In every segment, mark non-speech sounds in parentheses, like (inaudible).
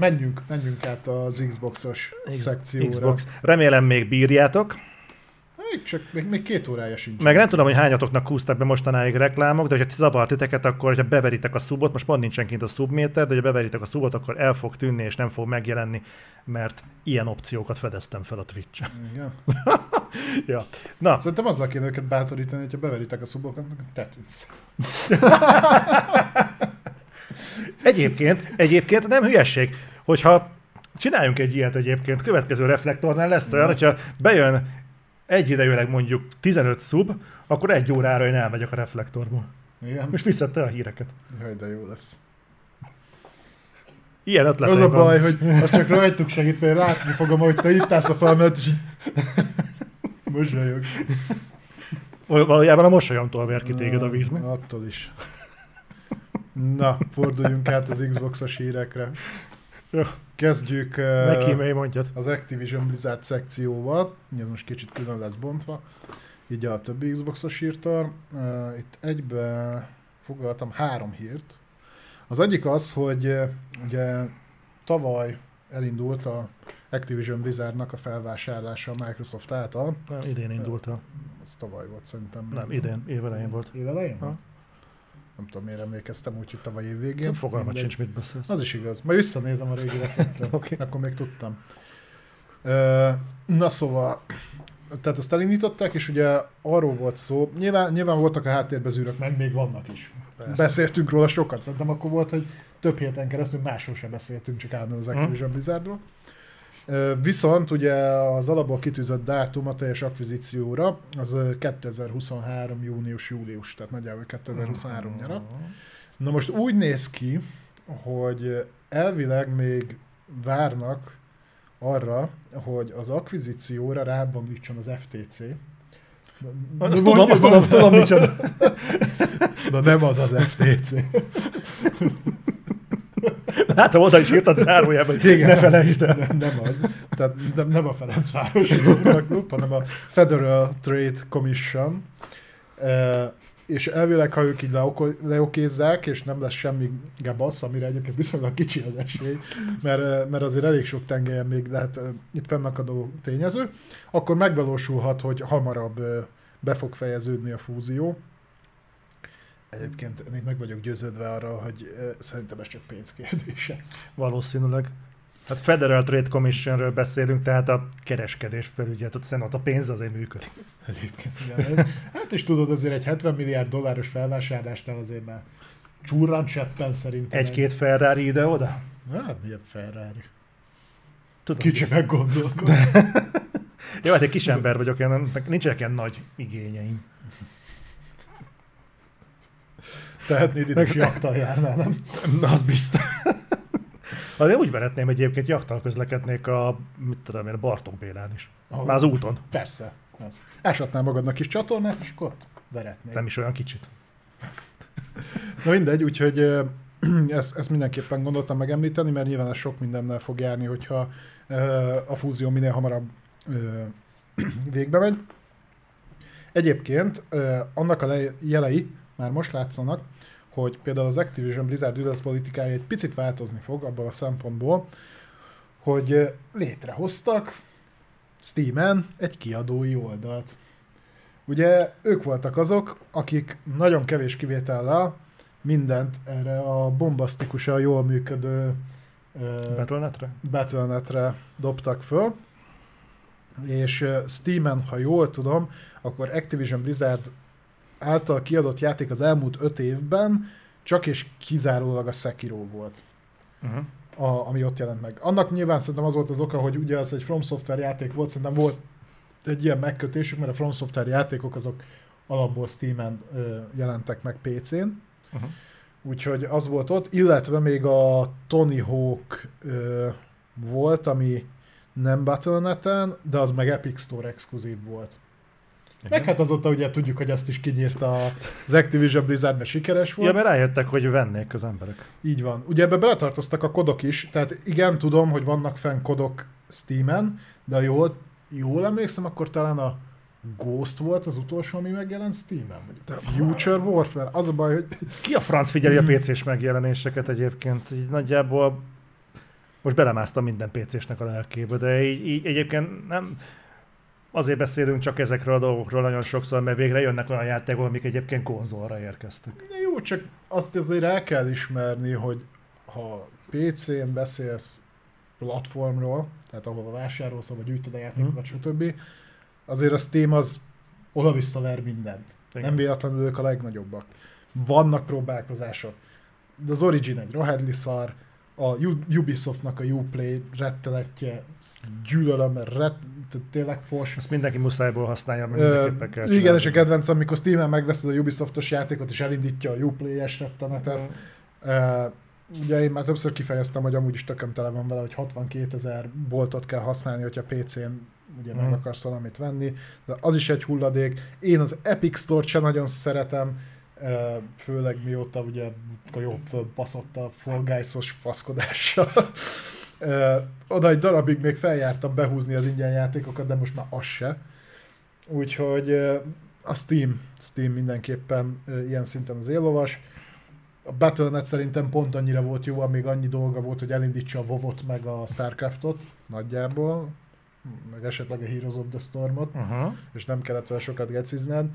menjünk, menjünk át az Xbox-os szekcióra. Xbox. Remélem még bírjátok. Még, csak még, még két órája sincs. Meg nem tudom, hogy hányatoknak húztak be mostanáig reklámok, de hogyha zavart titeket, akkor ha beveritek a szubot, most pont nincsen kint a subméter, de ha beveritek a szubot, akkor el fog tűnni és nem fog megjelenni, mert ilyen opciókat fedeztem fel a Twitch-en. Igen. (laughs) ja. Na, Szerintem azzal kéne őket bátorítani, hogyha beveritek a szubokat, te tűnsz. (laughs) Egyébként, egyébként nem hülyesség, hogyha csináljunk egy ilyet egyébként, következő reflektornál lesz olyan, hogyha bejön egyidejűleg mondjuk 15 szub, akkor egy órára én elmegyek a reflektorból. Igen. Most visszette a híreket. Jaj, de jó lesz. Ilyen ötlet. Az a baj, hogy az csak rajtuk segít, mert látni fogom, hogy te itt állsz a felmelt, és mosolyog. Valójában a mosolyomtól ver ki téged a víz. meg? Attól is. Na, forduljunk át az Xbox-os hírekre. Jó. Kezdjük Neki mondjad. az Activision Blizzard szekcióval. Ez most kicsit külön lesz bontva. Így a többi Xbox-os hírtől. Itt egybe foglaltam három hírt. Az egyik az, hogy ugye tavaly elindult a Activision Blizzardnak a felvásárlása a Microsoft által. Nem, idén indult el. Ez tavaly volt szerintem. Nem, idén, évelején volt. Évelején? Ha. Nem tudom, miért emlékeztem úgy, hogy tavaly év végén. Fogalmat Mindegy. sincs, mit beszélsz. Az is igaz. Majd visszanézem a régi. (laughs) Oké. Akkor még tudtam. Na szóval, tehát ezt elindították, és ugye arról volt szó, nyilván, nyilván voltak a háttérbe zűrök, meg még vannak is. Persze. Beszéltünk róla sokat, szerintem akkor volt, hogy több héten keresztül másról sem beszéltünk, csak állandóan az Activision Blizzardról. Viszont ugye az alapból kitűzött dátum a teljes akvizícióra, az ö, 2023. június-július, tehát nagyjából 2023 nyara. Na most úgy néz ki, hogy elvileg még várnak arra, hogy az akvizícióra rábomlítson az FTC. Na, Azt mondja- tudom, azt tudom, azt tudom, micsoda. (laughs) Na nem az az FTC. Látom, oda is írtad hogy Igen. ne felejtsd el. Nem, nem az. Tehát nem, nem a Ferencvárosi klub, hanem a Federal Trade Commission. E, és elvileg, ha ők így leokézzák, és nem lesz semmi gebasz, amire egyébként viszonylag kicsi az esély, mert, mert azért elég sok tengelyen még lehet eh, itt fennakadó tényező, akkor megvalósulhat, hogy hamarabb be fog fejeződni a fúzió. Egyébként én meg vagyok győződve arra, hogy szerintem ez csak pénz kérdése. Valószínűleg. Hát Federal Trade Commissionről beszélünk, tehát a kereskedés felügyelet, ott szerintem ott a pénz azért működik. Egyébként igen. Hát és tudod, azért egy 70 milliárd dolláros felvásárlásnál azért már csúrran cseppen szerintem. Egy-két Ferrari ide-oda? Hát milyen Ferrari. Tudom. Kicsi meggondolkodsz. (laughs) Jó, hát egy kis ember vagyok, én, nincsenek ilyen nagy igényeim. Tehetnéd itt is jaktal járnál, nem? Na, az biztos. Hát én úgy veretném egyébként, jaktal közlekednék a, mit tudom én, Bartók Bélán is. Ahol- Már az úton. Persze. Hát. Ásatnál magadnak kis csatornát, és akkor ott veretnék. Nem is olyan kicsit. Na mindegy, úgyhogy (clears throat) ezt, ezt mindenképpen gondoltam megemlíteni, mert nyilván ez sok mindennel fog járni, hogyha a fúzió minél hamarabb (clears throat) végbe megy. Egyébként annak a le- jelei már most látszanak, hogy például az Activision Blizzard üzletpolitikája egy picit változni fog abban a szempontból, hogy létrehoztak Steam-en egy kiadói oldalt. Ugye ők voltak azok, akik nagyon kevés kivétellel mindent erre a bombasztikusan jól működő Battle.net-re? Battle.net-re dobtak föl, és Steam-en, ha jól tudom, akkor Activision Blizzard által kiadott játék az elmúlt öt évben csak és kizárólag a Sekiro volt, Uh-huh. a, ami ott jelent meg. Annak nyilván szerintem az volt az oka, hogy ugye az egy From Software játék volt, szerintem volt egy ilyen megkötésük, mert a From Software játékok azok alapból Steam-en ö, jelentek meg PC-n, Uh-huh. Úgyhogy az volt ott, illetve még a Tony Hawk ö, volt, ami nem Battle.net-en, de az meg Epic Store exkluzív volt. Meg hát azóta ugye tudjuk, hogy ezt is kinyírta az Activision Blizzard, mert sikeres volt. Ja, mert rájöttek, hogy vennék az emberek. Így van. Ugye ebbe beletartoztak a kodok is, tehát igen, tudom, hogy vannak fenn kodok Steam-en, de ha jól, jól emlékszem, akkor talán a Ghost volt az utolsó, ami megjelent Steam-en. Vagy Future Warfare. Az a baj, hogy Ki a franc figyeli a PC-s megjelenéseket egyébként? Így nagyjából Most belemásztam minden PC-snek a lelkébe, de így, így egyébként nem, azért beszélünk csak ezekről a dolgokról nagyon sokszor, mert végre jönnek olyan játékok, amik egyébként konzolra érkeztek. Jó, csak azt azért el kell ismerni, hogy ha PC-n beszélsz platformról, tehát ahol vásárolsz, vagy gyűjtöd a játékokat, hmm. stb., azért a Steam az oda ver mindent. Igen. Nem véletlenül ők a legnagyobbak. Vannak próbálkozások. De az Origin egy rohadli szar, a Ubisoftnak a Uplay rettenetje, gyűlölöm, mert ret, tényleg fos. Ezt mindenki muszájból használja, mindenképpen kell Igen, és a kedvenc, amikor Steam-en megveszed a Ubisoftos játékot, és elindítja a Uplay-es rettenetet. Mm. Uh, ugye én már többször kifejeztem, hogy amúgy is tököm tele van vele, hogy 62 ezer boltot kell használni, hogyha PC-n ugye mm. meg akarsz valamit venni, de az is egy hulladék. Én az Epic Store-t sem nagyon szeretem, főleg mióta ugye a jó fölbaszott a Guys-os faszkodással. Oda egy darabig még feljártam behúzni az ingyen játékokat, de most már az se. Úgyhogy a Steam, Steam mindenképpen ilyen szinten az élovas. A Battle.net szerintem pont annyira volt jó, amíg annyi dolga volt, hogy elindítsa a WoW-ot meg a Starcraftot nagyjából, meg esetleg a Heroes of the Stormot, uh-huh. és nem kellett vele sokat gecizned.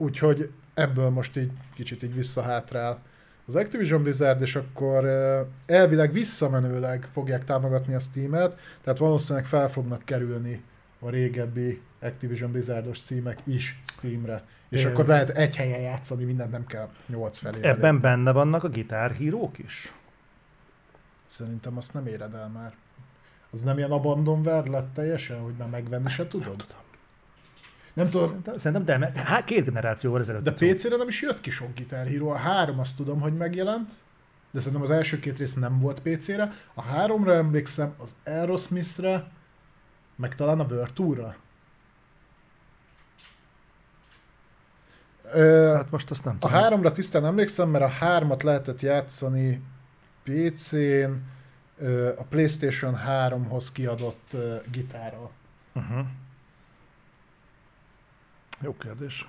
Úgyhogy ebből most így kicsit így visszahátrál az Activision Blizzard, és akkor elvileg visszamenőleg fogják támogatni a Steam-et, tehát valószínűleg fel fognak kerülni a régebbi Activision Blizzardos címek is Steamre. És akkor lehet egy helyen játszani, mindent nem kell nyolc felé. Ebben elég. benne vannak a gitárhírók is? Szerintem azt nem éred el már. Az nem ilyen abandonware lett teljesen, hogy már megvenni se tudod? Nem tudom. Nem tudom. Szerintem, de hát két generációval ezelőtt. De PC-re nem is jött ki sok Guitar Hero. A három azt tudom, hogy megjelent, de szerintem az első két rész nem volt PC-re. A háromra emlékszem, az Aerosmith-re, meg talán a World Tour-ra. Hát most azt nem tudom. A háromra tisztán emlékszem, mert a hármat lehetett játszani PC-n, a PlayStation 3-hoz kiadott gitárral. Uh-huh. Jó kérdés.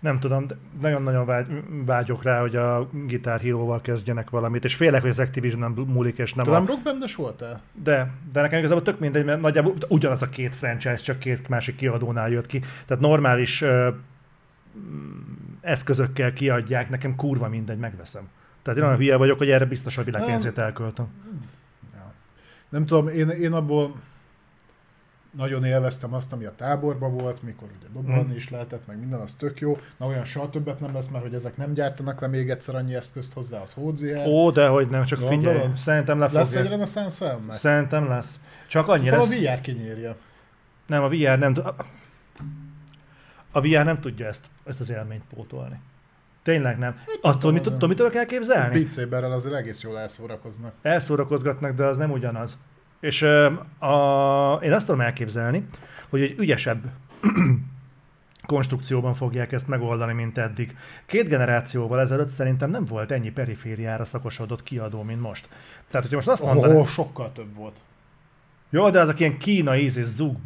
Nem tudom, nagyon-nagyon vágy, vágyok rá, hogy a Guitar Hero-val kezdjenek valamit, és félek, hogy az Activision nem múlik, és nem Tudom, a... rockbandes voltál? De, de nekem igazából tök mindegy, mert nagyjából ugyanaz a két franchise, csak két másik kiadónál jött ki. Tehát normális uh, eszközökkel kiadják, nekem kurva mindegy, megveszem. Tehát én olyan hülye vagyok, hogy erre biztos a világpénzét elköltöm. Ja. Nem tudom, én, én abból nagyon élveztem azt, ami a táborban volt, mikor ugye dobolni mm. is lehetett, meg minden, az tök jó. Na olyan soha többet nem lesz, mert hogy ezek nem gyártanak le még egyszer annyi eszközt hozzá, az hódziel. Ó, de hogy nem, csak Gondolod? figyelj, szerintem le Lesz egy filmnek? Szerintem lesz. Csak annyi lesz. a VR kinyírja. Nem, a VR nem, a VR nem tudja ezt, ezt az élményt pótolni. Tényleg nem. Hát, Attól mit, tudom, mitől kell képzelni? Beat Saberrel azért egész jól elszórakoznak. Elszórakozgatnak, de az nem ugyanaz. És a, én azt tudom elképzelni, hogy egy ügyesebb (clears throat) konstrukcióban fogják ezt megoldani, mint eddig. Két generációval ezelőtt szerintem nem volt ennyi perifériára szakosodott kiadó, mint most. Tehát, hogyha most azt mondaná... Oh, sokkal több volt. Jó, de azok ilyen kínai íz és zug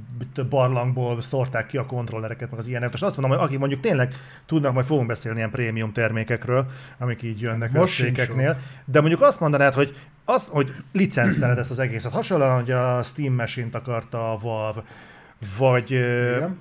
barlangból szórták ki a kontrollereket, meg az ilyenek. Most azt mondom, hogy akik mondjuk tényleg tudnak, majd fogunk beszélni ilyen prémium termékekről, amik így jönnek a székeknél. De mondjuk azt mondanád, hogy, azt, hogy licenszeled ezt az egészet. Hasonlóan, hogy a Steam Machine-t akarta a Valve, vagy Igen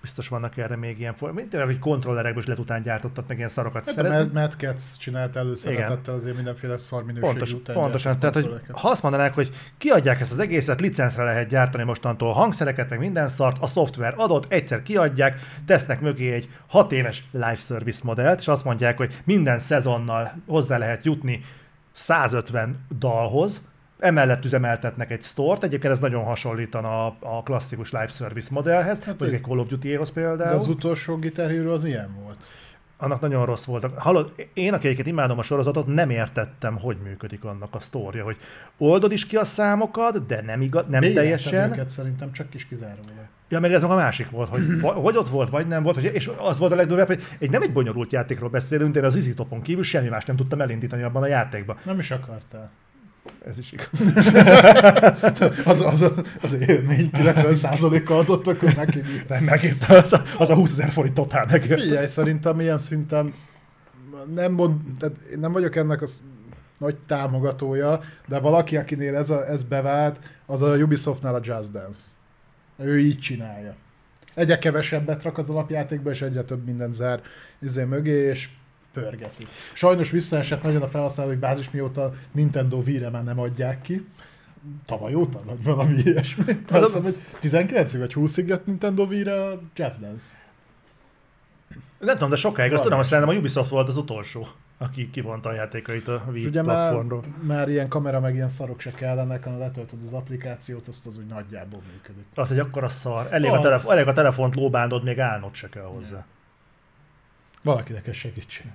biztos vannak erre még ilyen formák, mint hogy kontrollerekből is lehet után gyártottak meg ilyen szarokat. Hát szerezni. A Mad Cats csinált előszeretettel azért mindenféle szarminőségű Pontos, Pontosan, tehát hogy ha azt mondanák, hogy kiadják ezt az egészet, licencre lehet gyártani mostantól hangszereket, meg minden szart, a szoftver adott, egyszer kiadják, tesznek mögé egy 6 éves live service modellt, és azt mondják, hogy minden szezonnal hozzá lehet jutni 150 dalhoz, Emellett üzemeltetnek egy stort, egyébként ez nagyon hasonlítana a, a klasszikus live service modellhez, hát vagy egy Call of Duty-hoz például. De az utolsó gitárhírő az ilyen volt. Annak nagyon rossz volt. Hallod, én, aki egyébként imádom a sorozatot, nem értettem, hogy működik annak a sztória, hogy oldod is ki a számokat, de nem, igaz, nem Még teljesen. őket szerintem csak kis kizárólag. Ja, meg ez a másik volt, hogy vagy ott volt, vagy nem volt, hogy, és az volt a legdurvább, hogy egy nem egy bonyolult játékról beszélünk, de az izitopon kívül semmi más nem tudtam elindítani abban a játékban. Nem is akartál. Ez is igaz. (laughs) az, az, az élmény 90%-kal adott, akkor neki Nem, megírta, az a, az a 20 ezer forint totál neki. Figyelj, szerintem ilyen szinten nem, mond, tehát én nem vagyok ennek az nagy támogatója, de valaki, akinél ez, a, ez bevált, az a Ubisoftnál a Just Dance. Ő így csinálja. Egyre kevesebbet rak az alapjátékba, és egyre több minden zár izé mögé, és pörgeti. Sajnos visszaesett nagyon a felhasználói bázis, mióta Nintendo Wii-re már nem adják ki. Tavaly óta, vagy valami ilyesmi. Azt hiszem, hogy 19 vagy 20-ig jött Nintendo Wii-re a Just Dance. Nem tudom, de sokáig azt tudom, hogy szerintem a Ubisoft volt az utolsó, aki kivonta a játékait a Wii Ugye már, platformról. már ilyen kamera meg ilyen szarok se kellenek, hanem letöltöd az applikációt, azt az úgy nagyjából működik. Az egy akkora szar. Elég, a, Az. telefon, elég a telefont lóbándod, még állnod se kell hozzá. Valakinek ez segítség.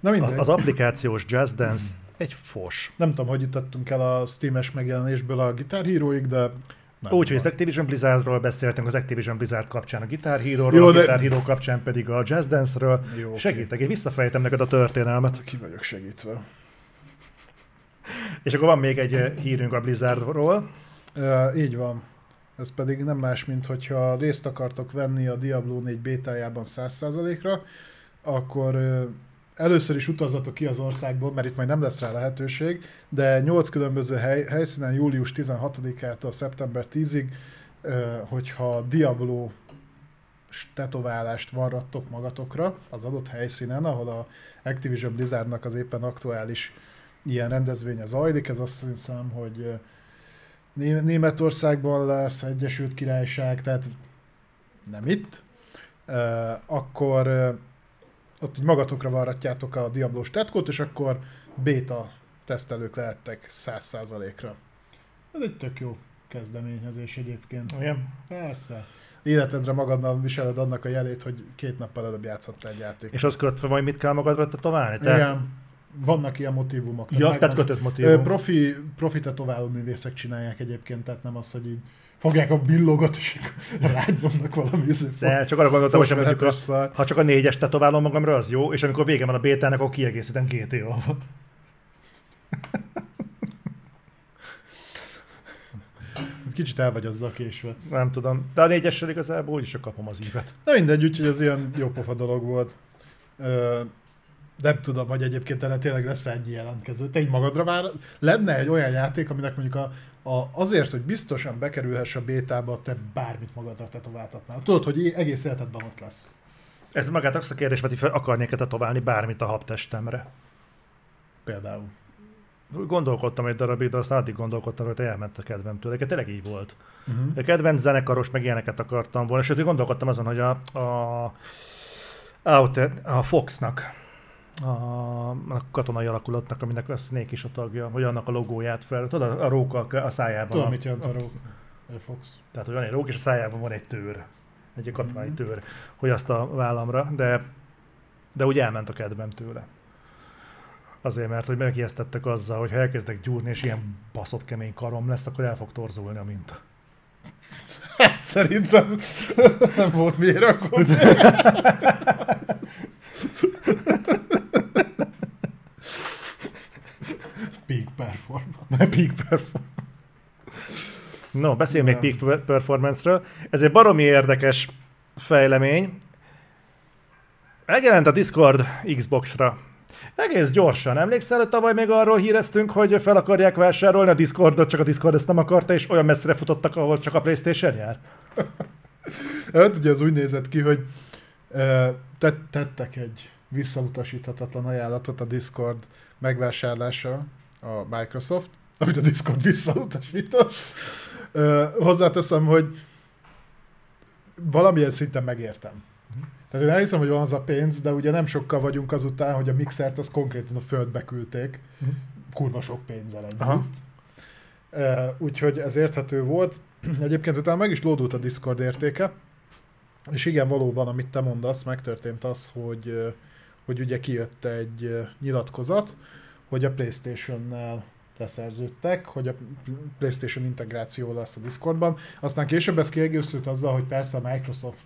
Na Az, mindegy. az applikációs Jazz Dance egy fos. Nem tudom, hogy jutottunk el a Steam-es megjelenésből a Guitar Hero-ig, de nem Úgy, hogy az. Activision Blizzardról beszéltünk, az Activision Blizzard kapcsán a Guitar Hero-ról, Jó, a de- Guitar Hero kapcsán pedig a Jazz Dance-ről. Jó. Segítek, én visszafejtem neked a történelmet. Ki vagyok segítve. És akkor van még egy eh, hírünk a Blizzardról. Uh, így van. Ez pedig nem más, mint hogyha részt akartok venni a Diablo 4 bétájában 100%-ra, akkor először is utazzatok ki az országból, mert itt majd nem lesz rá lehetőség, de 8 különböző hely, helyszínen július 16-ától szeptember 10-ig, uh, hogyha Diablo tetoválást varrattok magatokra az adott helyszínen, ahol a Activision Blizzardnak az éppen aktuális ilyen rendezvénye zajlik, ez azt hiszem, hogy Németországban lesz, Egyesült Királyság, tehát nem itt, akkor ott így magatokra varratjátok a Diablos tetkót, és akkor béta tesztelők lehettek 100%-ra. Ez egy tök jó kezdeményezés egyébként. Igen. Persze. Életedre magadnal viseled annak a jelét, hogy két nappal előbb játszottál egy játékot. És az kötve majd mit kell magadra tetoválni? Tehát, Igen, vannak ilyen motivumok. ja, megvan- tehát kötött motivum. profi, profi tetováló művészek csinálják egyébként, tehát nem az, hogy így fogják a billogot, és rányomnak valami izé, De csak arra gondoltam, hogy mondjuk a, ha csak a négyes tetoválom magamra, az jó, és amikor vége van a bétának, akkor kiegészítem két évvel. (laughs) Kicsit el vagy azzal késve. Nem tudom. De a négyessel igazából úgyis csak kapom az ívet. Na mindegy, úgyhogy ez ilyen jó pofa dolog volt. Nem tudom, hogy egyébként erre tényleg lesz egy jelentkező. Te így magadra vár, lenne egy olyan játék, aminek mondjuk a, a, azért, hogy biztosan bekerülhess a bétába, te bármit magadra tetováltatnál. Tudod, hogy egész életedben ott lesz. Ez magát azt a kérdés veti fel, akarnék-e tetoválni bármit a habtestemre. Például. Gondolkodtam egy darabig, de aztán addig gondolkodtam, hogy elment a kedvem tőle. Tényleg így volt. Uh-huh. A kedvenc zenekaros, meg ilyeneket akartam volna, sőt, gondolkodtam azon, hogy a, a, a, a Foxnak, a, a katonai alakulatnak, aminek a Snake is a tagja, hogy annak a logóját fel, tudod, a, a róka a szájában. Tudom, a, mit jelent a rók. A Fox. Tehát, hogy van egy rók, és a szájában van egy tőr. Egy katonai tőr, hogy azt a vállamra, de, de úgy elment a kedvem tőle. Azért, mert hogy megijesztettek azzal, hogy ha elkezdek gyúrni, és ilyen baszott kemény karom lesz, akkor el fog torzulni a minta. (laughs) Hát szerintem (laughs) nem volt miért akkor. (laughs) performance. Peak performance. No, beszélj még peak performance-ről. Ez egy baromi érdekes fejlemény. Megjelent a Discord Xbox-ra. Egész gyorsan. Emlékszel, hogy tavaly még arról híreztünk, hogy fel akarják vásárolni a Discordot, csak a Discord ezt nem akarta, és olyan messzire futottak, ahol csak a Playstation jár? (laughs) Hát ugye az úgy nézett ki, hogy tettek egy visszautasíthatatlan ajánlatot a Discord megvásárlása a Microsoft, amit a Discord visszautasított. Ö, hozzáteszem, hogy valamilyen szinten megértem. Tehát én elhiszem, hogy van az a pénz, de ugye nem sokkal vagyunk azután, hogy a mixert az konkrétan a földbe küldték, kurva sok pénzzel együtt. Ö, Úgyhogy ez érthető volt. Egyébként utána meg is lódult a Discord értéke, és igen, valóban, amit te mondasz, megtörtént az, hogy, hogy ugye kijött egy nyilatkozat, hogy a Playstation-nel leszerződtek, hogy a PlayStation integráció lesz a Discordban. Aztán később ez kiegészült azzal, hogy persze a Microsoft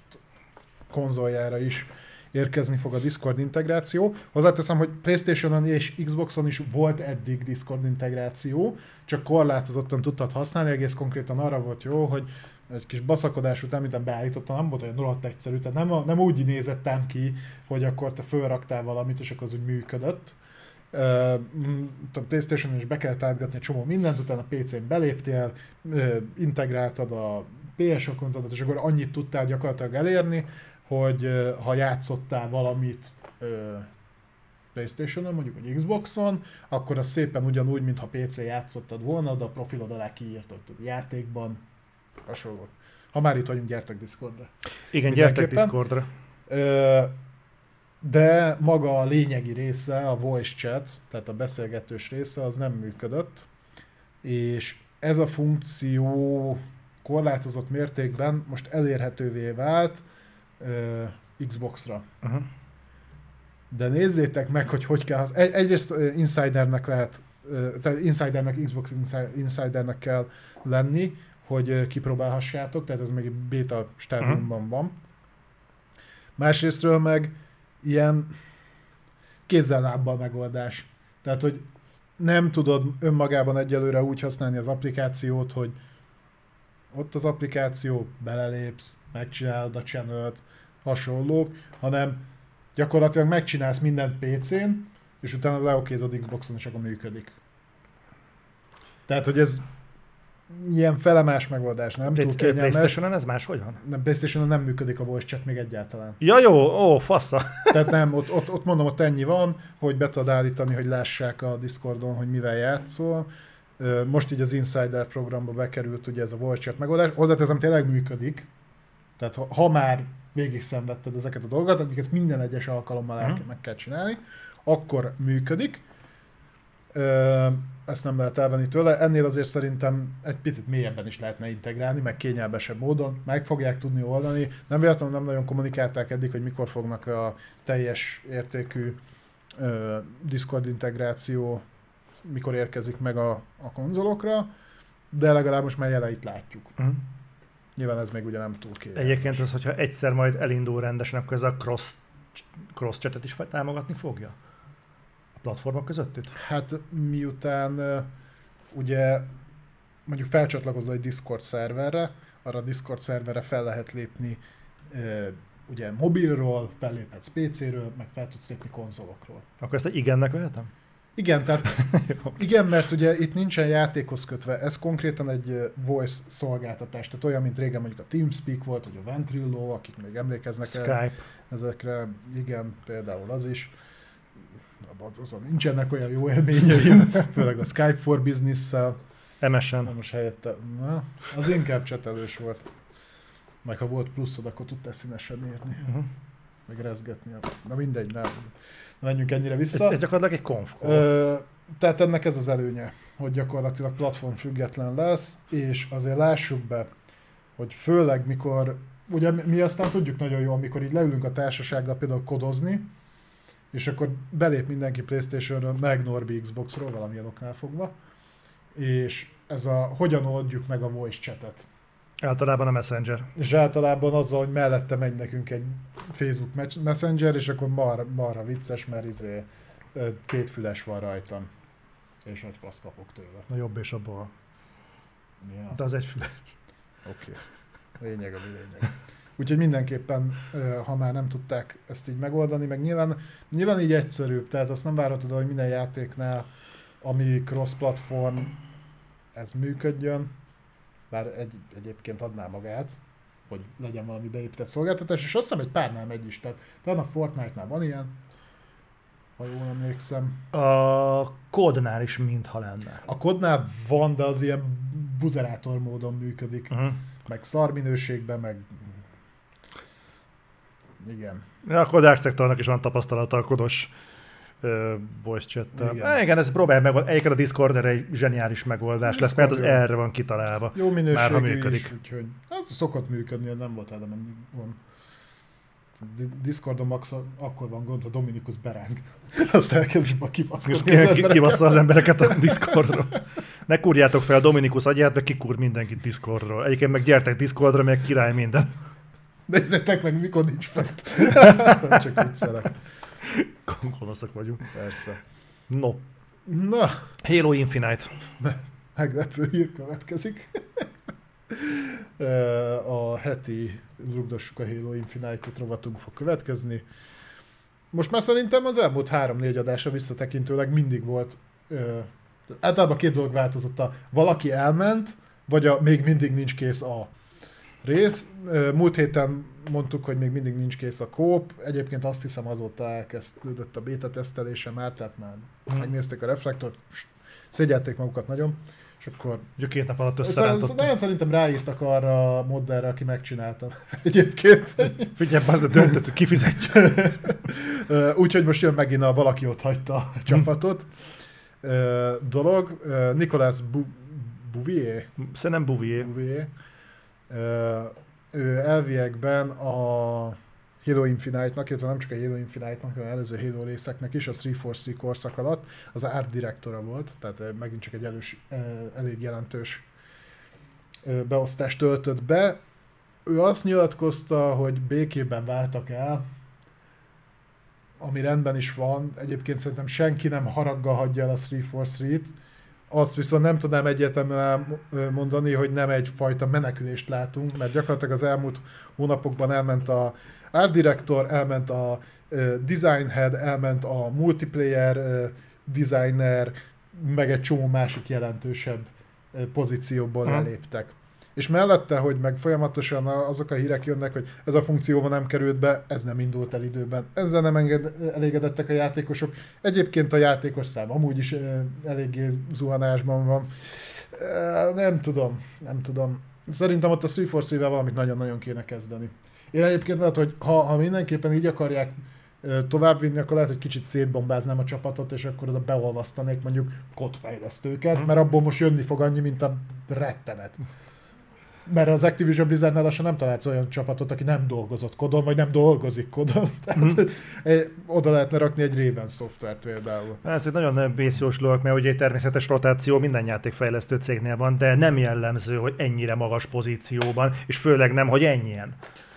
konzoljára is érkezni fog a Discord integráció. Hozzáteszem, hogy PlayStation-on és Xboxon is volt eddig Discord integráció, csak korlátozottan tudtad használni, egész konkrétan arra volt jó, hogy egy kis baszakodás után, mint beállítottam, nem volt olyan rohadt egyszerű, tehát nem, nem úgy nézettem ki, hogy akkor te fölraktál valamit, és akkor az úgy működött. A Playstation-on is be kellett átgatni egy csomó mindent, utána a PC-n beléptél, integráltad a PS akontodat, és akkor annyit tudtál gyakorlatilag elérni, hogy ha játszottál valamit Playstation-on, mondjuk egy Xbox-on, akkor az szépen ugyanúgy, mintha PC játszottad volna, de a profilod alá kiírtad hogy játékban, hasonló. Ha már itt vagyunk, gyertek Discordra. Igen, gyertek Discordra. De maga a lényegi része, a voice chat, tehát a beszélgetős része, az nem működött, és ez a funkció korlátozott mértékben most elérhetővé vált Xbox-ra. Uh-huh de nézzétek meg, hogy hogy kell. Egy, egyrészt insidernek lehet, tehát insidernek, Xbox insidernek kell lenni, hogy kipróbálhassátok, tehát ez még beta stádiumban uh-huh. van. Másrésztről meg ilyen kézzel-lábbal megoldás. Tehát, hogy nem tudod önmagában egyelőre úgy használni az applikációt, hogy ott az applikáció, belelépsz, megcsinálod a channel hasonlók, hanem gyakorlatilag megcsinálsz mindent PC-n, és utána leokézod Xboxon, és akkor működik. Tehát, hogy ez ilyen felemás megoldás, nem túl kényelmes. Playstation-on ez máshogy van? Nem, Playstation-on nem működik a voice chat még egyáltalán. Ja jó, ó, fassa. (laughs) Tehát nem, ott, ott, ott mondom, ott ennyi van, hogy be tudod állítani, hogy lássák a Discordon, hogy mivel játszol. Most így az Insider programba bekerült ugye ez a voice chat megoldás. Hozzáteszem, tényleg működik. Tehát ha, ha már végig szenvedted ezeket a dolgokat, amik ezt minden egyes alkalommal el, uh-huh. meg kell csinálni, akkor működik. Ezt nem lehet elvenni tőle. Ennél azért szerintem egy picit mélyebben is lehetne integrálni, meg kényelmesebb módon. Meg fogják tudni oldani. Nem véletlenül nem nagyon kommunikálták eddig, hogy mikor fognak a teljes értékű ö, Discord integráció, mikor érkezik meg a, a konzolokra, de legalább most már jeleit látjuk. Uh-huh. Nyilván ez még ugye nem túl kényelmes. Egyébként az, hogyha egyszer majd elindul rendesen, akkor ez a cross, cross is támogatni fogja? Platformok közöttük? Hát miután ugye mondjuk felcsatlakozol egy Discord szerverre, arra a Discord szerverre fel lehet lépni ugye mobilról, felléphetsz PC-ről, meg fel tudsz lépni konzolokról. Akkor ezt egy igennek vehetem? Igen, tehát (laughs) igen, mert ugye itt nincsen játékhoz kötve, ez konkrétan egy voice szolgáltatás, tehát olyan, mint régen mondjuk a TeamSpeak volt, vagy a Ventrilo, akik még emlékeznek Skype. el ezekre, igen, például az is. Azon nincsenek olyan jó élményeim, (laughs) főleg a Skype for Business-szel. MSN. Na most helyette, na, az inkább csetelős volt. Meg ha volt pluszod, akkor tudtál színesen írni. Uh-huh. Meg rezgetni. Na mindegy, nem menjünk ennyire vissza. Ez, ez gyakorlatilag egy konf. Tehát ennek ez az előnye, hogy gyakorlatilag platform független lesz, és azért lássuk be, hogy főleg mikor, ugye mi aztán tudjuk nagyon jól, amikor így leülünk a társasággal például kodozni, és akkor belép mindenki Playstation-ről, meg Norbi Xbox-ról, valamilyen oknál fogva, és ez a hogyan oldjuk meg a voice chatet. Általában a Messenger. És általában az, hogy mellette megy nekünk egy Facebook Messenger, és akkor mar, marha vicces, mert izé, két füles van rajtam. És nagy fasz kapok tőle. Na jobb és a bal. Ja. De az egy füles. Oké. Okay. Lényeg a lényeg. Úgyhogy mindenképpen, ha már nem tudták ezt így megoldani, meg nyilván, nyilván így egyszerűbb, tehát azt nem várhatod, hogy minden játéknál, ami cross-platform, ez működjön, bár egy, egyébként adná magát, hogy legyen valami beépített szolgáltatás, és azt hiszem egy párnál megy is, tehát talán a Fortnite-nál van ilyen, ha jól emlékszem. A kodnál is mintha lenne. A kodnál van, de az ilyen buzerátor módon működik, uh-huh. meg szar minőségben, meg igen. A Kodak szektornak is van tapasztalata a kodos voice chat igen. Eh, igen, ez próbál meg, egyébként a Discord erre egy zseniális megoldás lesz, mert az jó. erre van kitalálva. Jó minőségű már, ha működik. is, úgyhogy hát szokott működni, nem volt de van. Discordon max akkor van gond, ha Dominikus beráng. (laughs) Azt elkezd a kibaszkodni az ki, kibassza az embereket a (laughs) Discordról. Ne kurjátok fel Dominikus agyát, de kikur mindenkit Discordról. Egyébként meg gyertek Discordra, meg király minden. Nézzétek meg, mikor nincs fent. (laughs) Csak viccelek. Gonoszak vagyunk. Persze. No. Na. Halo Infinite. Meglepő hír következik. (laughs) A heti rugdossuk a Halo Infinite-ot rovatunk fog következni. Most már szerintem az elmúlt három-négy adása visszatekintőleg mindig volt általában két dolog változott. A valaki elment, vagy a még mindig nincs kész a rész. Múlt héten mondtuk, hogy még mindig nincs kész a kóp. Egyébként azt hiszem azóta elkezdődött a beta tesztelése már, tehát már hmm. megnézték a reflektort, szégyelték magukat nagyon, és akkor... Ugye két nap alatt összerántottak. Nagyon szerintem ráírtak arra a modderre, aki megcsinálta. (laughs) Egyébként. Figyelj, az döntött, hogy kifizetjük. (laughs) Úgyhogy most jön megint a valaki ott hagyta a csapatot. dolog. Nicolas Bu- Bouvier. Szerintem Bouvier. Bouvier ő elviekben a Halo Infinite-nak, illetve nem csak a Halo Infinite-nak, hanem előző Halo részeknek is, a 343 korszak alatt az art direktora volt, tehát megint csak egy elős, elég jelentős beosztást töltött be. Ő azt nyilatkozta, hogy békében váltak el, ami rendben is van. Egyébként szerintem senki nem haraggal hagyja el a 343-t, azt viszont nem tudnám egyetemben mondani, hogy nem egyfajta menekülést látunk, mert gyakorlatilag az elmúlt hónapokban elment a art director, elment a design head, elment a multiplayer designer, meg egy csomó másik jelentősebb pozícióból hmm. eléptek. És mellette, hogy meg folyamatosan azok a hírek jönnek, hogy ez a funkcióban nem került be, ez nem indult el időben. Ezzel nem enged, elégedettek a játékosok. Egyébként a játékos szám amúgy is eléggé zuhanásban van. Nem tudom, nem tudom. Szerintem ott a 3 valamit nagyon-nagyon kéne kezdeni. Én egyébként lehet, hogy ha, ha mindenképpen így akarják továbbvinni, akkor lehet, hogy kicsit szétbombáznám a csapatot, és akkor oda beolvasztanék mondjuk kodfejlesztőket, mhm. mert abból most jönni fog annyi, mint a rettenet mert az Activision Blizzardnál lassan nem találsz olyan csapatot, aki nem dolgozott kodon, vagy nem dolgozik kodon. (laughs) Tehát mm. oda lehetne rakni egy Raven szoftvert például. Ez egy nagyon bészjós dolog, mert ugye egy természetes rotáció minden játékfejlesztő cégnél van, de nem jellemző, hogy ennyire magas pozícióban, és főleg nem, hogy ennyien.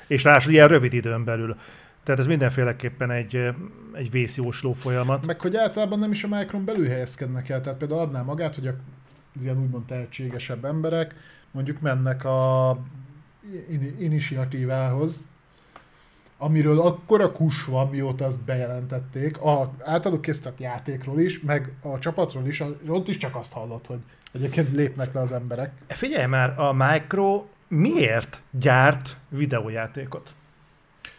És ráadásul ilyen rövid időn belül. Tehát ez mindenféleképpen egy, egy vészjósló folyamat. Meg hogy általában nem is a Micron belül helyezkednek el, tehát például adná magát, hogy a ilyen úgymond tehetségesebb emberek mondjuk mennek a initiatívához, amiről akkora kus van, mióta azt bejelentették, a általuk készített játékról is, meg a csapatról is, ott is csak azt hallott, hogy egyébként lépnek le az emberek. Figyelj már, a Micro miért gyárt videójátékot?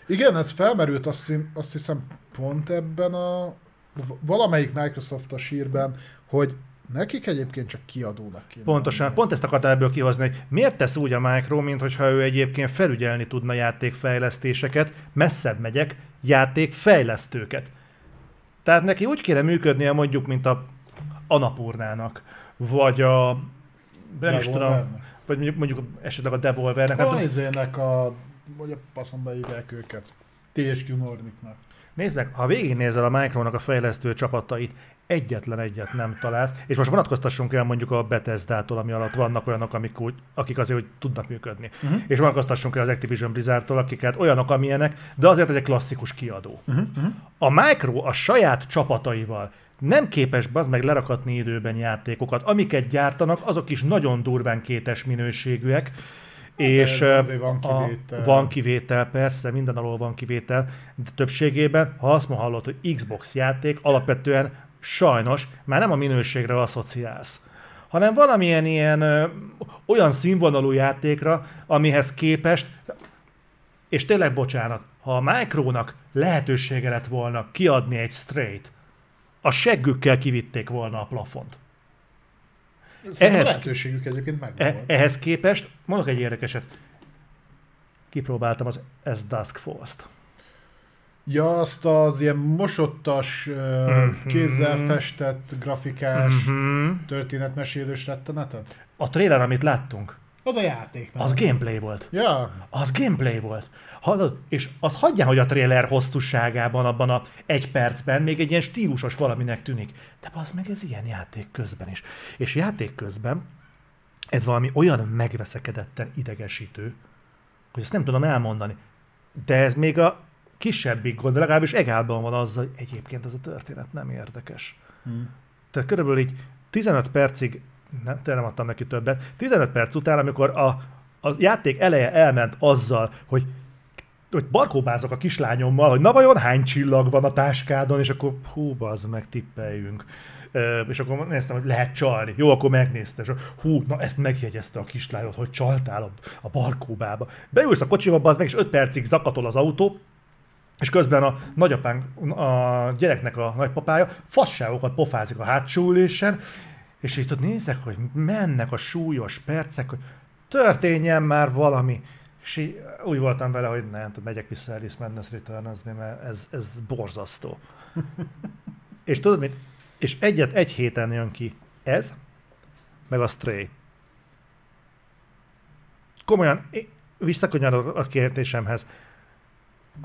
Igen, ez felmerült azt, azt hiszem pont ebben a valamelyik Microsoft-os hírben, hogy Nekik egyébként csak kiadónak kéne. Pontosan, lenni. pont ezt akartam ebből kihozni, hogy miért tesz úgy a Micro, mint hogyha ő egyébként felügyelni tudna játékfejlesztéseket, messzebb megyek, játékfejlesztőket. Tehát neki úgy kéne működnie mondjuk, mint a Anapurnának, vagy a nem is tudom, vagy mondjuk, mondjuk esetleg a Devolvernek. A izének a, vagy a passzomba hívják őket. THQ Nordicnak. Nézd meg, ha végignézel a Micronak a fejlesztő csapatait, egyetlen egyet nem találsz, és most vonatkoztassunk el mondjuk a Bethesda-tól, ami alatt vannak olyanok, amik úgy, akik azért hogy tudnak működni. Uh-huh. És vonatkoztassunk el az Activision Blizzardtól, akik hát olyanok, amilyenek, de azért ez egy klasszikus kiadó. Uh-huh. A Micro a saját csapataival nem képes az meg lerakatni időben játékokat. Amiket gyártanak, azok is nagyon durván kétes minőségűek, Hát és van kivétel. A, van kivétel, persze, mindenalól van kivétel, de többségében, ha azt ma hallod, hogy Xbox játék, alapvetően sajnos már nem a minőségre asszociálsz, hanem valamilyen ilyen ö, olyan színvonalú játékra, amihez képest, és tényleg bocsánat, ha a Micronak lehetősége lett volna kiadni egy straight, a seggükkel kivitték volna a plafont. ehhez, lehetőségük egyébként meg e, Ehhez képest, mondok egy érdekeset, kipróbáltam az S Dusk Falls-t. Ja, azt az ilyen mosottas, mm-hmm. kézzel festett, grafikás, mm-hmm. történetmesélős rettenetet? A trailer, amit láttunk. Az a játék. Az gameplay volt. Ja. Az gameplay volt. Hallod? És az hagyján, hogy a trailer hosszúságában, abban a egy percben még egy ilyen stílusos valaminek tűnik. De az meg ez ilyen játék közben is. És játék közben ez valami olyan megveszekedetten idegesítő, hogy ezt nem tudom elmondani. De ez még a kisebbik gond, legalábbis egálban van azzal, hogy egyébként ez a történet nem érdekes. Hmm. Tehát körülbelül így 15 percig, nem, nem adtam neki többet, 15 perc után, amikor a a játék eleje elment azzal, hogy hogy barkóbázok a kislányommal, hogy na vajon hány csillag van a táskádon, és akkor hú, bazd meg, tippeljünk. Ö, és akkor néztem, hogy lehet csalni. Jó, akkor megnéztem, és hú, na ezt megjegyezte a kislányod, hogy csaltál a, a barkóbába. Beülsz a kocsiba, bazd meg, és 5 percig zakatol az autó, és közben a nagyapánk, a gyereknek a nagypapája fasságokat pofázik a hátsó ülésen, és itt ott nézek, hogy mennek a súlyos percek, hogy történjen már valami. És így úgy voltam vele, hogy nem, megyek vissza Alice Madness return mert ez, ez borzasztó. (laughs) és tudod mit? És egyet egy héten jön ki ez, meg a Stray. Komolyan, visszakanyarodok a kérdésemhez.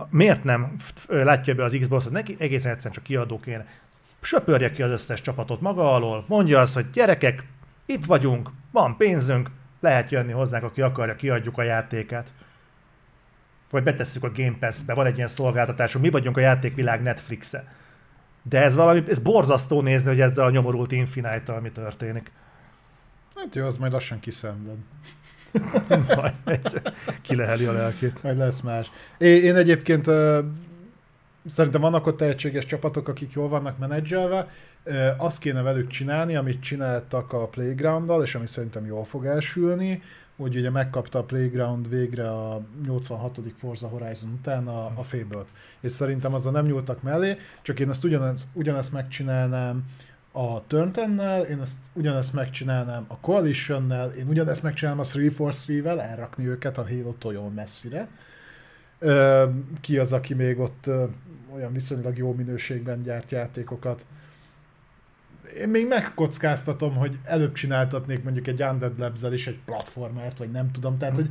Miért nem látja be az Xbox, hogy neki egészen egyszerűen csak kiadó kéne? Söpörje ki az összes csapatot maga alól, mondja azt, hogy gyerekek, itt vagyunk, van pénzünk, lehet jönni hozzánk, aki akarja, kiadjuk a játékát. Vagy betesszük a Game Pass-be, van egy ilyen szolgáltatásunk, mi vagyunk a játékvilág Netflix-e. De ez valami, ez borzasztó nézni, hogy ezzel a nyomorult Infinite-tal történik. Hát jó, az majd lassan kiszenved. (laughs) majd kileheli a lelkét. Majd lesz más. Én, én egyébként uh, szerintem vannak ott tehetséges csapatok, akik jól vannak menedzselve, uh, azt kéne velük csinálni, amit csináltak a Playground-dal, és ami szerintem jól fog elsülni, hogy ugye megkapta a Playground végre a 86. Forza Horizon után a, a fable És szerintem azzal nem nyúltak mellé, csak én ezt ugyanezt, ugyanezt megcsinálnám a turn én ezt ugyanezt megcsinálnám a Coalition-nel, én ugyanezt megcsinálnám a 343-vel, elrakni őket a Halo-tól jól messzire. Ki az, aki még ott olyan viszonylag jó minőségben gyárt játékokat én még megkockáztatom, hogy előbb csináltatnék mondjuk egy Undead labs is egy platformert, vagy nem tudom, tehát hogy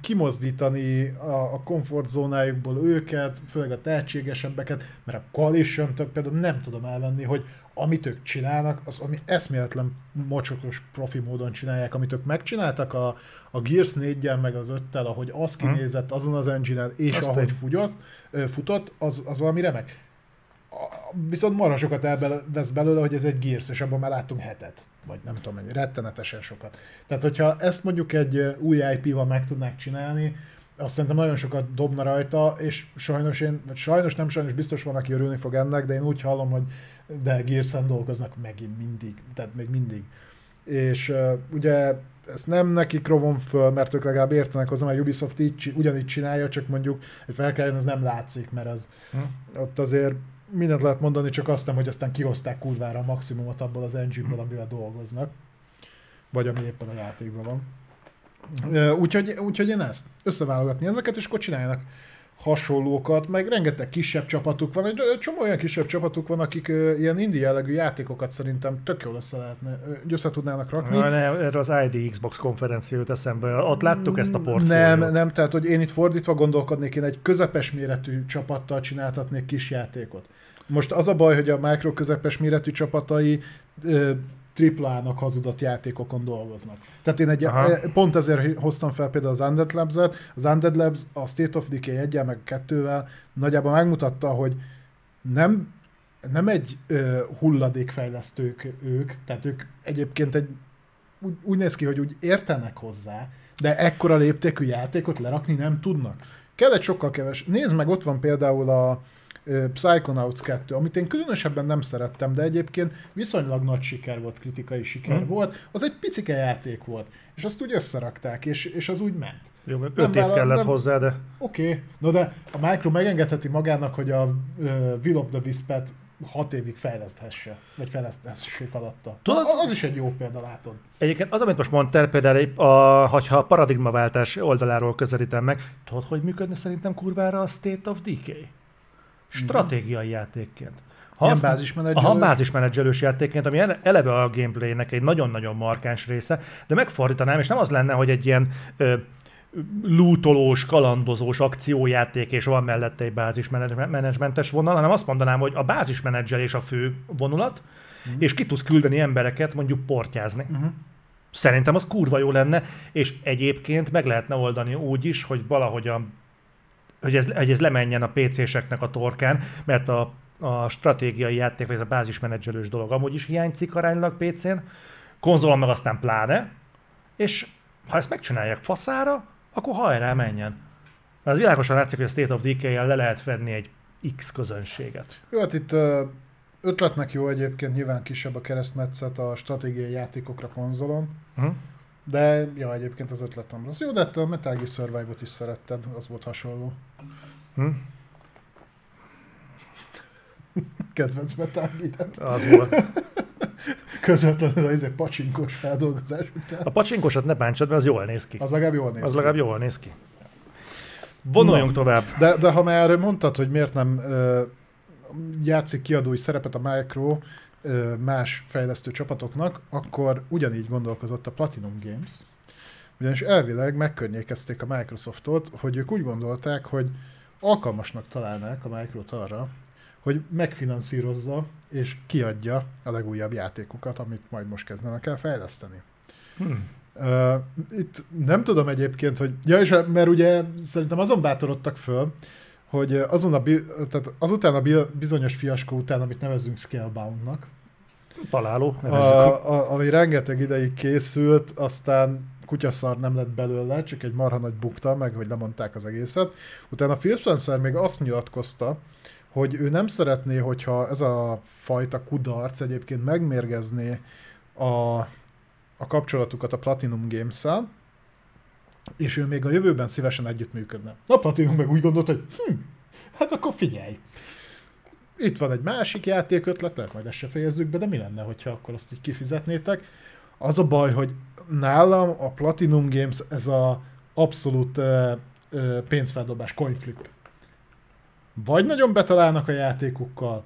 kimozdítani a, a komfortzónájukból őket, főleg a tehetségesebbeket, mert a coalition például nem tudom elvenni, hogy amit ők csinálnak, az ami eszméletlen mocsokos profi módon csinálják, amit ők megcsináltak a, a Gears 4 meg az 5-tel, ahogy az hm. kinézett azon az engine és Azt ahogy futott, futott az, az valami remek viszont marha sokat elvesz belőle, hogy ez egy Gears, és abban már láttunk hetet, vagy nem tudom mennyi, rettenetesen sokat. Tehát, hogyha ezt mondjuk egy új IP-val meg tudnák csinálni, azt szerintem nagyon sokat dobna rajta, és sajnos én, vagy sajnos nem sajnos biztos van, aki örülni fog ennek, de én úgy hallom, hogy de Gears-en dolgoznak megint mindig, tehát még mindig. És uh, ugye ezt nem nekik rovom föl, mert ők legalább értenek hozzá, mert Ubisoft így, ugyanígy csinálja, csak mondjuk egy felkeljen, az nem látszik, mert az hm. ott azért mindent lehet mondani, csak azt nem, hogy aztán kihozták kurvára a maximumot abból az engine-ből, amivel dolgoznak. Vagy ami éppen a játékban van. Úgyhogy, úgyhogy én ezt összeválogatni ezeket, és akkor csináljanak hasonlókat, meg rengeteg kisebb csapatuk van, egy csomó olyan kisebb csapatuk van, akik ilyen indie jellegű játékokat szerintem tök jól össze, lehetne, össze tudnának rakni. Na, ne, erre az ID Xbox konferencia jut eszembe, ott láttuk ezt a portfóliót. Nem, nem, tehát hogy én itt fordítva gondolkodnék, én egy közepes méretű csapattal csináltatnék kis játékot. Most az a baj, hogy a Micro közepes méretű csapatai triplának hazudott játékokon dolgoznak. Tehát én egy, Aha. pont ezért hoztam fel például az Undead Labs-et. Az Undead Labs a State of Decay 1 meg 2-vel nagyjából megmutatta, hogy nem, nem egy ö, hulladékfejlesztők ők, tehát ők egyébként egy, úgy, úgy néz ki, hogy úgy értenek hozzá, de ekkora léptékű játékot lerakni nem tudnak. Kell egy sokkal keves. Nézd meg, ott van például a, Psychonauts 2, amit én különösebben nem szerettem, de egyébként viszonylag nagy siker volt, kritikai siker mm. volt, az egy picike játék volt, és azt úgy összerakták, és, és az úgy ment. Jó, mert öt év kellett nem... hozzá, de... Oké, okay. no de a Micro megengedheti magának, hogy a uh, Will of the Wisp-et hat évig fejleszthesse, vagy fejleszthessék alatta. Tudod, az is egy jó példa, látod. Egyébként az, amit most mondtál, például, a, hogyha a paradigmaváltás oldaláról közelítem meg, tudod, hogy működne szerintem kurvára a State of Decay? Stratégiai játékként. Ha Ilyen bázismenedzselő? Aha, bázismenedzselős játékként, ami eleve a gameplaynek egy nagyon-nagyon markáns része, de megfordítanám, és nem az lenne, hogy egy ilyen ö, lootolós, kalandozós akciójáték, és van mellette egy bázismenedzsmentes vonal, hanem azt mondanám, hogy a bázismenedzselés a fő vonulat, uh-huh. és ki tudsz küldeni embereket mondjuk portyázni. Uh-huh. Szerintem az kurva jó lenne, és egyébként meg lehetne oldani úgy is, hogy valahogy a hogy ez, hogy ez lemenjen a PC-seknek a torkán, mert a, a stratégiai játék, vagy ez a bázismenedzselős dolog amúgy is hiányzik aránylag PC-n, konzolon meg aztán pláne, és ha ezt megcsinálják faszára, akkor hajrá menjen. Az világosan látszik, hogy a State of Decay-jel le lehet venni egy X közönséget. Jó, hát itt ötletnek jó egyébként, nyilván kisebb a keresztmetszet a stratégiai játékokra konzolon, Hm? De ja, egyébként az ötlet nem rossz. Jó, de hát a Metal Gear Survive-ot is szeretted, az volt hasonló. Hm? (laughs) Kedvenc Metal Gear. Az volt. (laughs) Közvetlenül az egy pacsinkos feldolgozás után. A pacsinkosat ne bántsad, mert az jól néz ki. Az legalább jól néz Az ki. legalább jól néz ki. Vonuljunk Na. tovább. De, de ha már mondtad, hogy miért nem ö, játszik kiadói szerepet a Micro más fejlesztő csapatoknak, akkor ugyanígy gondolkozott a Platinum Games. Ugyanis elvileg megkörnyékezték a Microsoftot, hogy ők úgy gondolták, hogy alkalmasnak találnák a Microt arra, hogy megfinanszírozza és kiadja a legújabb játékokat, amit majd most kezdenek el fejleszteni. Hm. Uh, itt nem tudom egyébként, hogy... Ja, és mert ugye szerintem azon bátorodtak föl, hogy azon a, tehát azután a bi- bizonyos fiaskó után, amit nevezünk Scaleboundnak, Találó, a, nevezzük. a, ami rengeteg ideig készült, aztán kutyaszar nem lett belőle, csak egy marha nagy bukta, meg hogy lemondták az egészet. Utána Phil Spencer még azt nyilatkozta, hogy ő nem szeretné, hogyha ez a fajta kudarc egyébként megmérgezné a, a kapcsolatukat a Platinum Games-szel, és ő még a jövőben szívesen együttműködne. A Platinum meg úgy gondolt, hogy hm, hát akkor figyelj. Itt van egy másik játékötlet, lehet majd ezt se fejezzük be, de mi lenne, hogyha akkor azt így kifizetnétek. Az a baj, hogy nálam a Platinum Games ez a abszolút uh, uh, pénzfeldobás, coin flip. Vagy nagyon betalálnak a játékukkal,